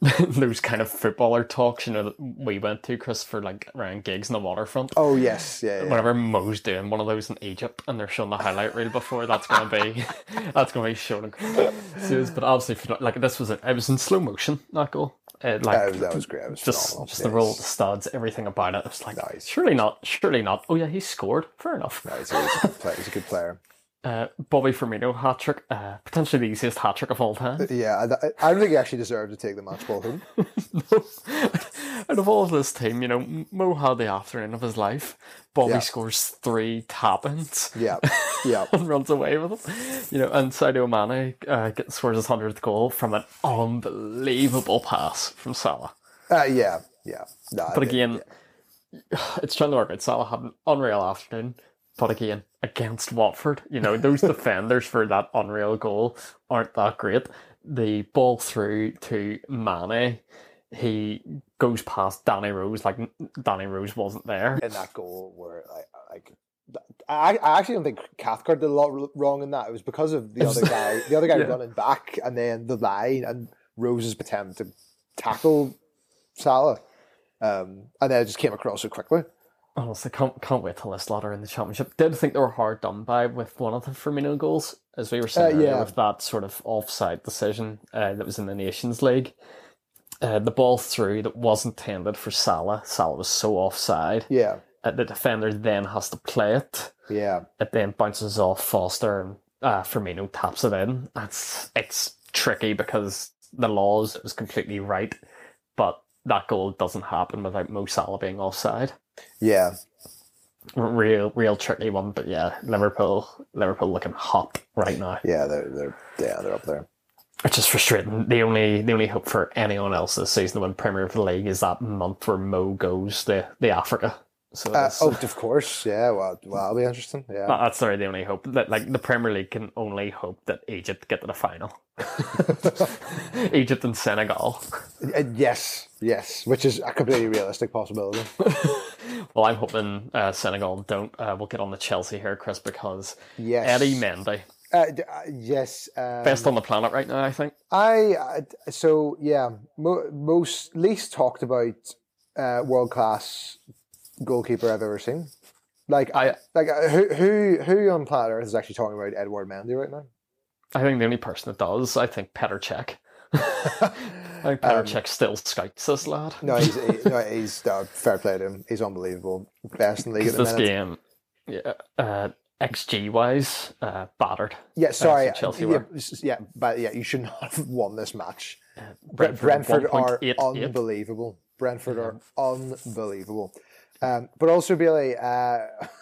those kind of footballer talks, you know, that we went to Chris for like around gigs in the waterfront. Oh yes, yeah, yeah. Whenever Mo's doing one of those in Egypt and they're showing the highlight reel before, that's gonna be that's gonna be shown. Serious, but obviously, like this was it. It was in slow motion. That goal, it, like That was, that was great. Was just phenomenal. just the Yes. of the studs, everything about it. It was like Nice. surely not, surely not. Oh yeah, he scored. Fair enough. No, he's, a, he's, a he's a good player. Uh, Bobby Firmino hat trick, uh, potentially the easiest hat trick of all time. Yeah, I, I don't think he actually deserved to take the match ball home. Out of all of this team, you know, Mo had the afternoon of his life. Bobby Yeah. scores three tap-ins. Yeah, yeah. and runs away with them. You know, and Sadio Mane uh, gets, scores his hundredth goal from an unbelievable pass from Salah. Uh, yeah, yeah. No, But again, it's trying to work out. Salah had an unreal afternoon, but again, against Watford, you know, those defenders for that unreal goal aren't that great. The ball through to Mane, he goes past Danny Rose like Danny Rose wasn't there. in that goal where like, like I, I actually don't think Cathcart did a lot wrong in that. It was because of the other guy, the other guy Yeah. running back, and then the line and Rose's attempt to tackle Salah, um, and then it just came across so quickly. Honestly, can't can't wait till this ladder in the championship. Did think they were hard done by with one of the Firmino goals, as we were saying Uh, earlier, yeah. with that sort of offside decision uh, that was in the Nations League. Uh, the ball through that wasn't tended for Salah. Salah was so offside. Yeah, Uh, the defender then has to play it. yeah, It then bounces off Foster and uh, Firmino taps it in. That's it's tricky because the laws it was completely right, but that goal doesn't happen without Mo Salah being offside yeah. real real tricky one but yeah liverpool liverpool looking hot right now Yeah, they're they're yeah they're up there. which is frustrating the only the only hope for anyone else this season to win premier league is that month where mo goes to the africa so Uh, oh, of course, yeah. Well, well, that'll be interesting. Yeah, that- that's sorry, the only hope that like the Premier League can only hope that Egypt get to the final. Egypt and Senegal. Uh, yes, yes, which is a completely realistic possibility. Well, I'm hoping uh, Senegal don't. Uh, we'll get on the Chelsea here, Chris, because Yes, Eddie Mendy, Uh, d- uh, yes, um, best on the planet right now, I think. I I- so yeah, mo- most least talked about uh, world class goalkeeper I've ever seen. Like I- like uh, who who who on planet Earth is actually talking about Edouard Mendy right now? I think the only person that does, I think Petr Cech. I think Petr Cech still scouts this lad. Um, No, he's he, no, he's uh, fair play to him. He's unbelievable, best in the league at the this minute. game, yeah, uh, XG wise, uh, battered. Yeah, sorry, Chelsea yeah, were. yeah, but yeah, you should not have won this match. Brentford, Brentford, are 1.88. unbelievable. Brentford are unbelievable. Um, but also, Billy, uh,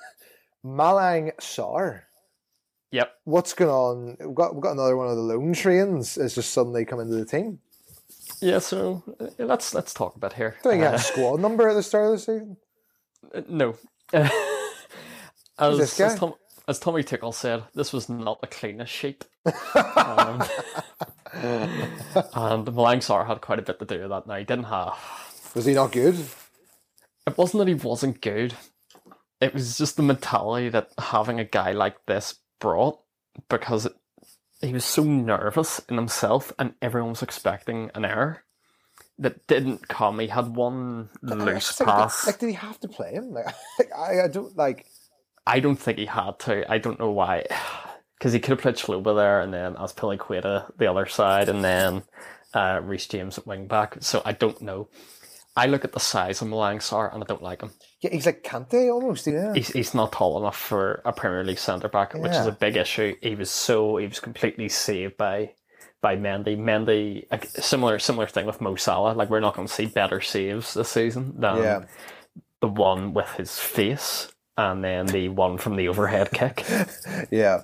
Malang Sarr. Yep. What's going on? We've got, we've got another one of the loan trains has just suddenly come into the team. Yeah, so uh, let's let's talk a bit here. Do think he had Uh, a squad number at the start of the season. Uh, no. as, as, Tom, as Tommy Tickle said, this was not the cleanest sheet. um, and Malang Sarr had quite a bit to do with that. Now, he didn't have. Was he not good? It wasn't that he wasn't good, it was just the mentality that having a guy like this brought because it, he was so nervous in himself and everyone was expecting an error that didn't come. He had one loose It's like, pass. Like, did he have to play him? Like, I, I don't like. I don't think he had to. I don't know why. Because he could have played Chalobah there and then as Queta the other side and then uh, Reece James at wing back. So I don't know. I look at the size of Malang Sarr and I don't like him. Yeah, he's like Kante almost. Yeah. He's, he's not tall enough for a Premier League centre back, which is a big issue. He was so he was completely saved by by Mendy. Mendy, a similar similar thing with Mo Salah. Like we're not going to see better saves this season than Yeah. the one with his face and then the one from the overhead kick. Yeah.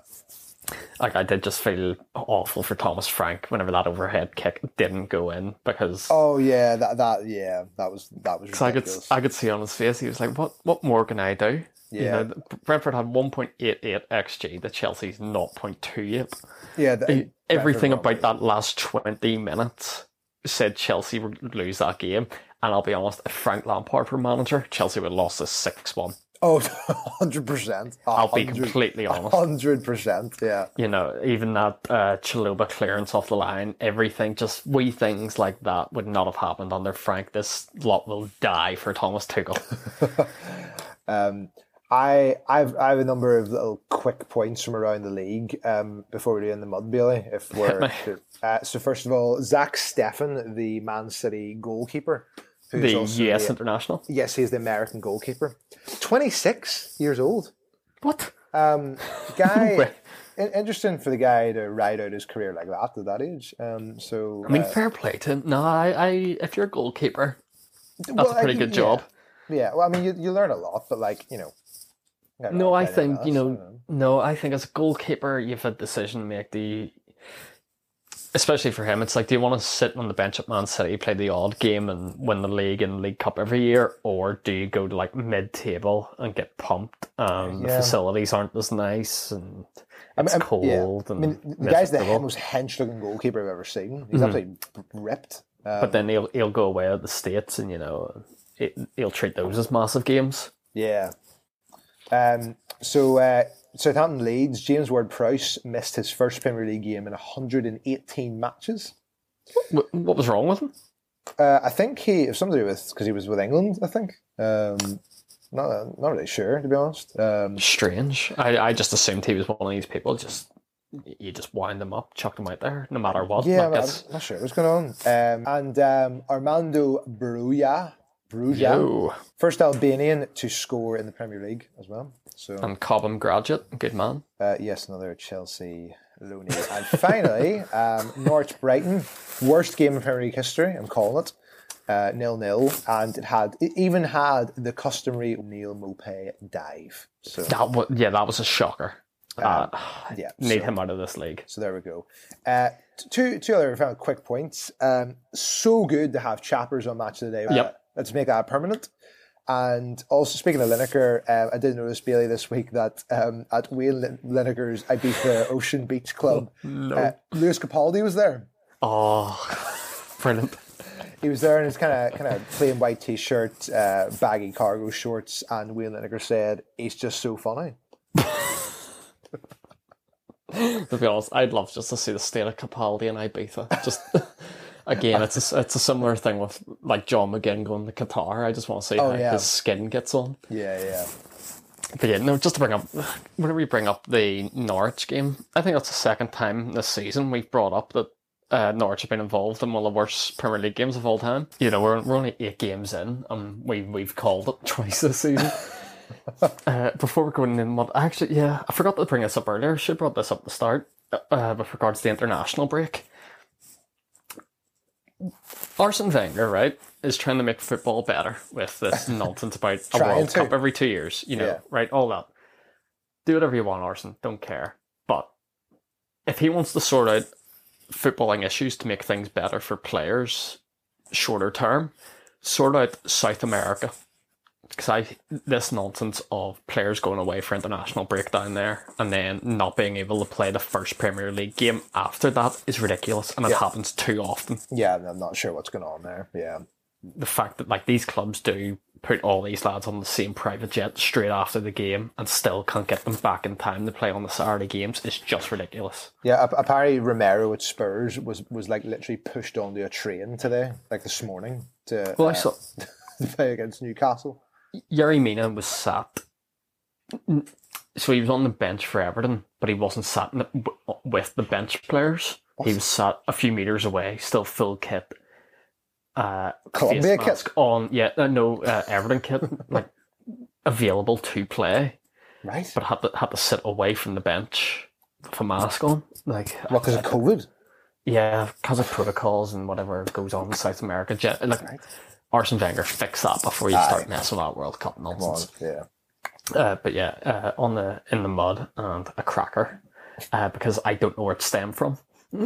Like I did just feel awful for Thomas Frank whenever that overhead kick didn't go in because. Oh yeah, that that yeah, that was that was I could. I could see on his face he was like, "What what more can I do?" You Yeah. know, Brentford had one point eight eight xg. The Chelsea's zero point two eight. yeah, the, Everything Brentford about that last twenty minutes said Chelsea would lose that game. And I'll be honest, if Frank Lampard were manager, Chelsea would have lost this six one. Oh, 100%. I'll be completely honest. 100%, yeah. You know, even that uh, Chalobah clearance off the line, everything, just wee things like that would not have happened under Frank. This lot will die for Thomas Tuchel. Um, I I've I have a number of little quick points from around the league um, before we do in the mud Bailey. If we're uh, so, first of all, Zach Steffen, the Man City goalkeeper, the US the- International. yes, he's the American goalkeeper, twenty six years old. What? Um, guy, interesting for the guy to ride out his career like that at that age. Um, so I mean, uh, fair play to him. No, I, I, if you're a goalkeeper, that's well, a pretty I- good yeah. job. Yeah, well, I mean, you, you learn a lot, but like you know. know, No, I think you know. know. No, I think as a goalkeeper, you've a decision to make. The especially for him, it's like, do you want to sit on the bench at Man City, play the odd game, and win the league and League Cup every year, or do you go to like mid-table and get pumped? Um, The facilities aren't as nice, and I mean, it's cold. yeah. And I mean, the guy's the most hench-looking goalkeeper I've ever seen. He's absolutely ripped. Um, But then he'll he'll go away at the states, and you know, it, he'll treat those as massive games. yeah. Um, so uh, Southampton Leeds, James Ward-Prowse missed his first Premier League game in 118 matches. What, what was wrong with him? Uh, I think he, if somebody was something to do with because he was with England. I think. Um, not not really sure to be honest. Um, Strange. I, I just assumed he was one of these people. Just you just wind them up, chuck them out there, no matter what. yeah, Like, I'm not sure what's going on. Um, and um, Armando Broja, First Albanian to score in the Premier League as well. So And Cobham graduate, good man. Uh, yes, another Chelsea looney. And finally, um, Norwich Brighton, worst game in Premier League history. I'm calling it uh, nil nil, and it had it even had the customary Neal Maupay dive. So That was, yeah, that was a shocker. Uh, yeah, need so, him out of this league. so there we go. Uh, two two other quick points. Um, so good to have chappers on match of the day. Uh, Let's make that permanent. And also, speaking of Lineker, um, I did notice, Bailey, this week that um, at Wayne Lin- Lineker's Ibiza Ocean Beach Club, No. uh, Lewis Capaldi was there. oh, brilliant. He was there in his kind of kind of plain white t-shirt, uh, baggy cargo shorts, and Wayne Lineker said, "He's just so funny." To be honest, I'd love just to see the state of Capaldi and Ibiza. Just again, it's a, it's a similar thing with like John McGinn going to Qatar. I just want to see how Oh, yeah. his skin gets on. Yeah, yeah. But yeah, no, just to bring up, whenever we bring up the Norwich game, I think that's the second time this season we've brought up that uh, Norwich have been involved in one of the worst Premier League games of all time. You know, we're, we're only eight games in, and we, we've called it twice this season. uh, before we're going in, what actually, yeah, I forgot to bring this up earlier. Should have brought this up at the start uh, with regards to the international break. Arsene Wenger, right, is trying to make football better with this nonsense about a World to. Cup every two years. You know, Yeah. right? All that. Do whatever you want, Arsene. Don't care. But if he wants to sort out footballing issues to make things better for players shorter term, sort out South America. Because I this nonsense of players going away for international break down there and then not being able to play the first Premier League game after that is ridiculous, and it Yeah. happens too often. Yeah, I'm not sure what's going on there. Yeah, The fact that like these clubs do put all these lads on the same private jet straight after the game and still can't get them back in time to play on the Saturday games is just ridiculous. yeah. Apparently, Romero at Spurs was was like literally pushed onto a train today, like this morning, to, Well, I uh, saw to play against Newcastle. Yerry Mina was sat. So he was on the bench for Everton, but he wasn't sat in the, with the bench players. He was sat a few meters away, still full kit, uh, Colombia face mask kit? on. Yeah, uh, no, uh, Everton kit, like available to play, Right. but had to had to sit away from the bench with a mask on. Like, What, because of COVID? yeah, because of protocols and whatever goes on in South America. Like, Right. Arsene Wenger fix that before you Aye. start messing with that World Cup nonsense. yeah. Uh, but yeah, uh, on the in the mud and a cracker, uh, because I don't know where it stemmed from.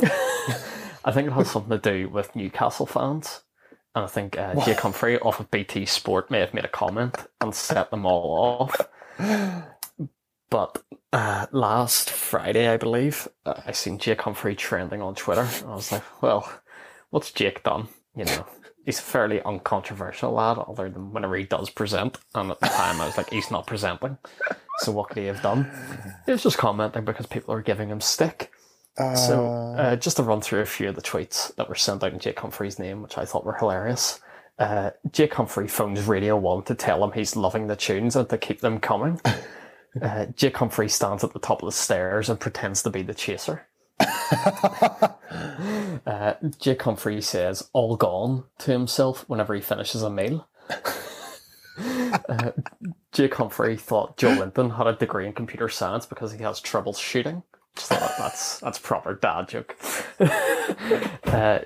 I think it has something to do with Newcastle fans, and I think uh, Jake Humphrey off of BT Sport may have made a comment and set them all off. But uh, last Friday, I believe, uh, I seen Jake Humphrey trending on Twitter. I was like, well, what's Jake done? You know, he's a fairly uncontroversial lad, other than whenever he does present. And at the time, I was like, he's not presenting. So what could he have done? He was just commenting because people are giving him stick. So uh, just to run through a few of the tweets that were sent out in Jake Humphrey's name, which I thought were hilarious. Uh, Jake Humphrey phones Radio 1 to tell him he's loving the tunes and to keep them coming. Uh, Jake Humphrey stands at the top of the stairs and pretends to be the chaser. uh, Jake Humphrey says, all gone to himself whenever he finishes a meal. uh, Jake Humphrey thought Joelinton had a degree in computer science because he has trouble shooting. Just thought that's that's proper dad joke. uh,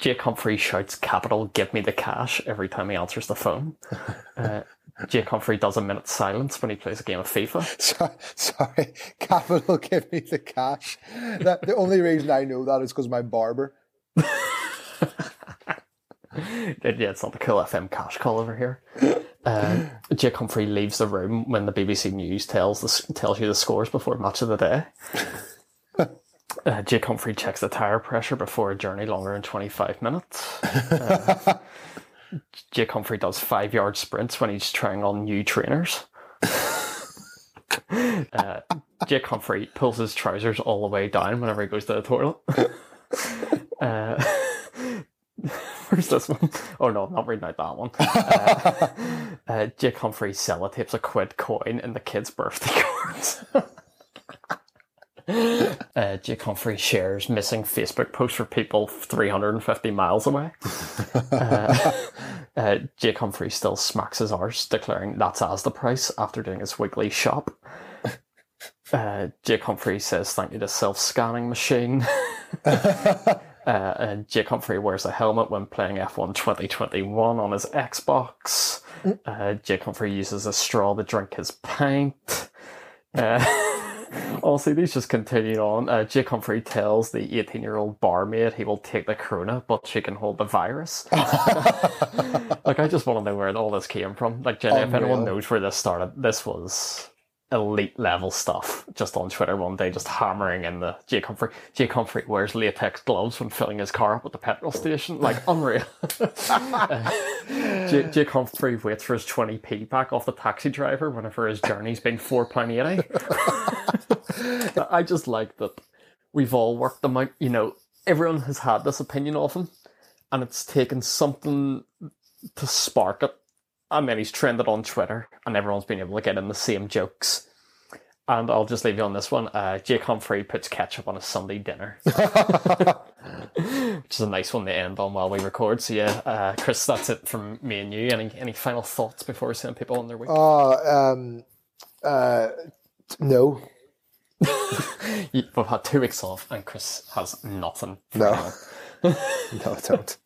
Jake Humphrey shouts "Capital, give me the cash" every time he answers the phone. Uh, Jake Humphrey does a minute silence when he plays a game of FIFA. Sorry, sorry, Capital, give me the cash. That, the only reason I know that is because my barber. yeah, it's not the cool FM cash call over here. Uh, Jake Humphrey leaves the room when the BBC News tells the, tells you the scores before match of the day. Uh, Jake Humphrey checks the tire pressure before a journey longer than 25 minutes. Uh, Jake Humphrey does five yard sprints when he's trying on new trainers. Uh, Jake Humphrey pulls his trousers all the way down whenever he goes to the toilet. Uh, where's this one? Oh no, I'm not reading out that one. Uh, uh, Jake Humphrey sellotapes a quid coin in the kid's birthday cards. Uh, Jake Humphrey shares missing Facebook posts for people 350 miles away. Uh, uh, Jake Humphrey still smacks his arse, declaring that's as the price after doing his weekly shop. Uh, Jake Humphrey says thank you to self scanning machine. uh, and Jake Humphrey wears a helmet when playing F1 2021 on his Xbox. Uh, Jake Humphrey uses a straw to drink his pint. Honestly, these just continue on. Uh, Jake Humphrey tells the 18 year old barmaid he will take the corona, but she can hold the virus. like, I just want to know where all this came from. Like, Jenny, if anyone knows where this started, this was elite level stuff just on Twitter one day, just hammering in the Jake Humphrey. Jake Humphrey wears latex gloves when filling his car up at the petrol station. Like, unreal. Uh, Jake, Jake Humphrey waits for his 20p back off the taxi driver whenever his journey's been £4.80. I just like that we've all worked them out. You know, everyone has had this opinion of him, and it's taken something to spark it. And then he's trended on Twitter, and everyone's been able to get in the same jokes. And I'll just leave you on this one. Uh, Jake Humphrey puts ketchup on his Sunday dinner, which is a nice one to end on while we record. So yeah, uh, Chris, that's it from me and you. Any any final thoughts before we send people on their week? Oh, um, uh, no, We've had two weeks off, and Chris has nothing. No. no, I don't.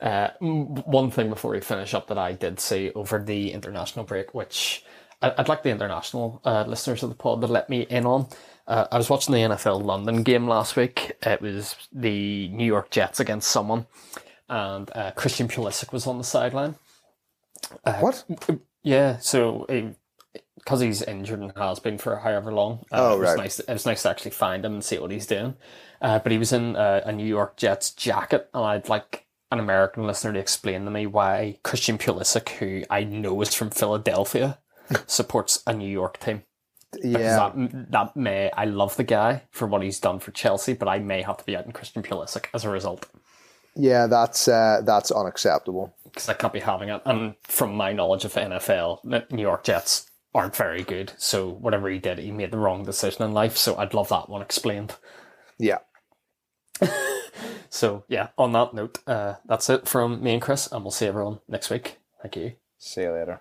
Uh, one thing before we finish up that I did see over the international break, which I'd like the international uh, listeners of the pod to let me in on. Uh, I was watching the NFL London game last week. It was the New York Jets against someone, and uh, Christian Pulisic was on the sideline. What? Yeah, so because he's injured and has been for however long, uh, Oh, it was right. nice. It was nice to actually find him and see what he's doing. Uh, but he was in uh, a New York Jets jacket, and I'd like an American listener to explain to me why Christian Pulisic, who I know is from Philadelphia, supports a New York team. Yeah, that, that may I love the guy for what he's done for Chelsea, but I may have to be out in Christian Pulisic as a result. yeah, that's uh, that's unacceptable. because I can't be having it. And from my knowledge of NFL, the New York Jets aren't very good. So whatever he did, he made the wrong decision in life. So I'd love that one explained. Yeah, So yeah, on that note, uh, that's it from me and Chris, and we'll see everyone next week. Thank you. See you later.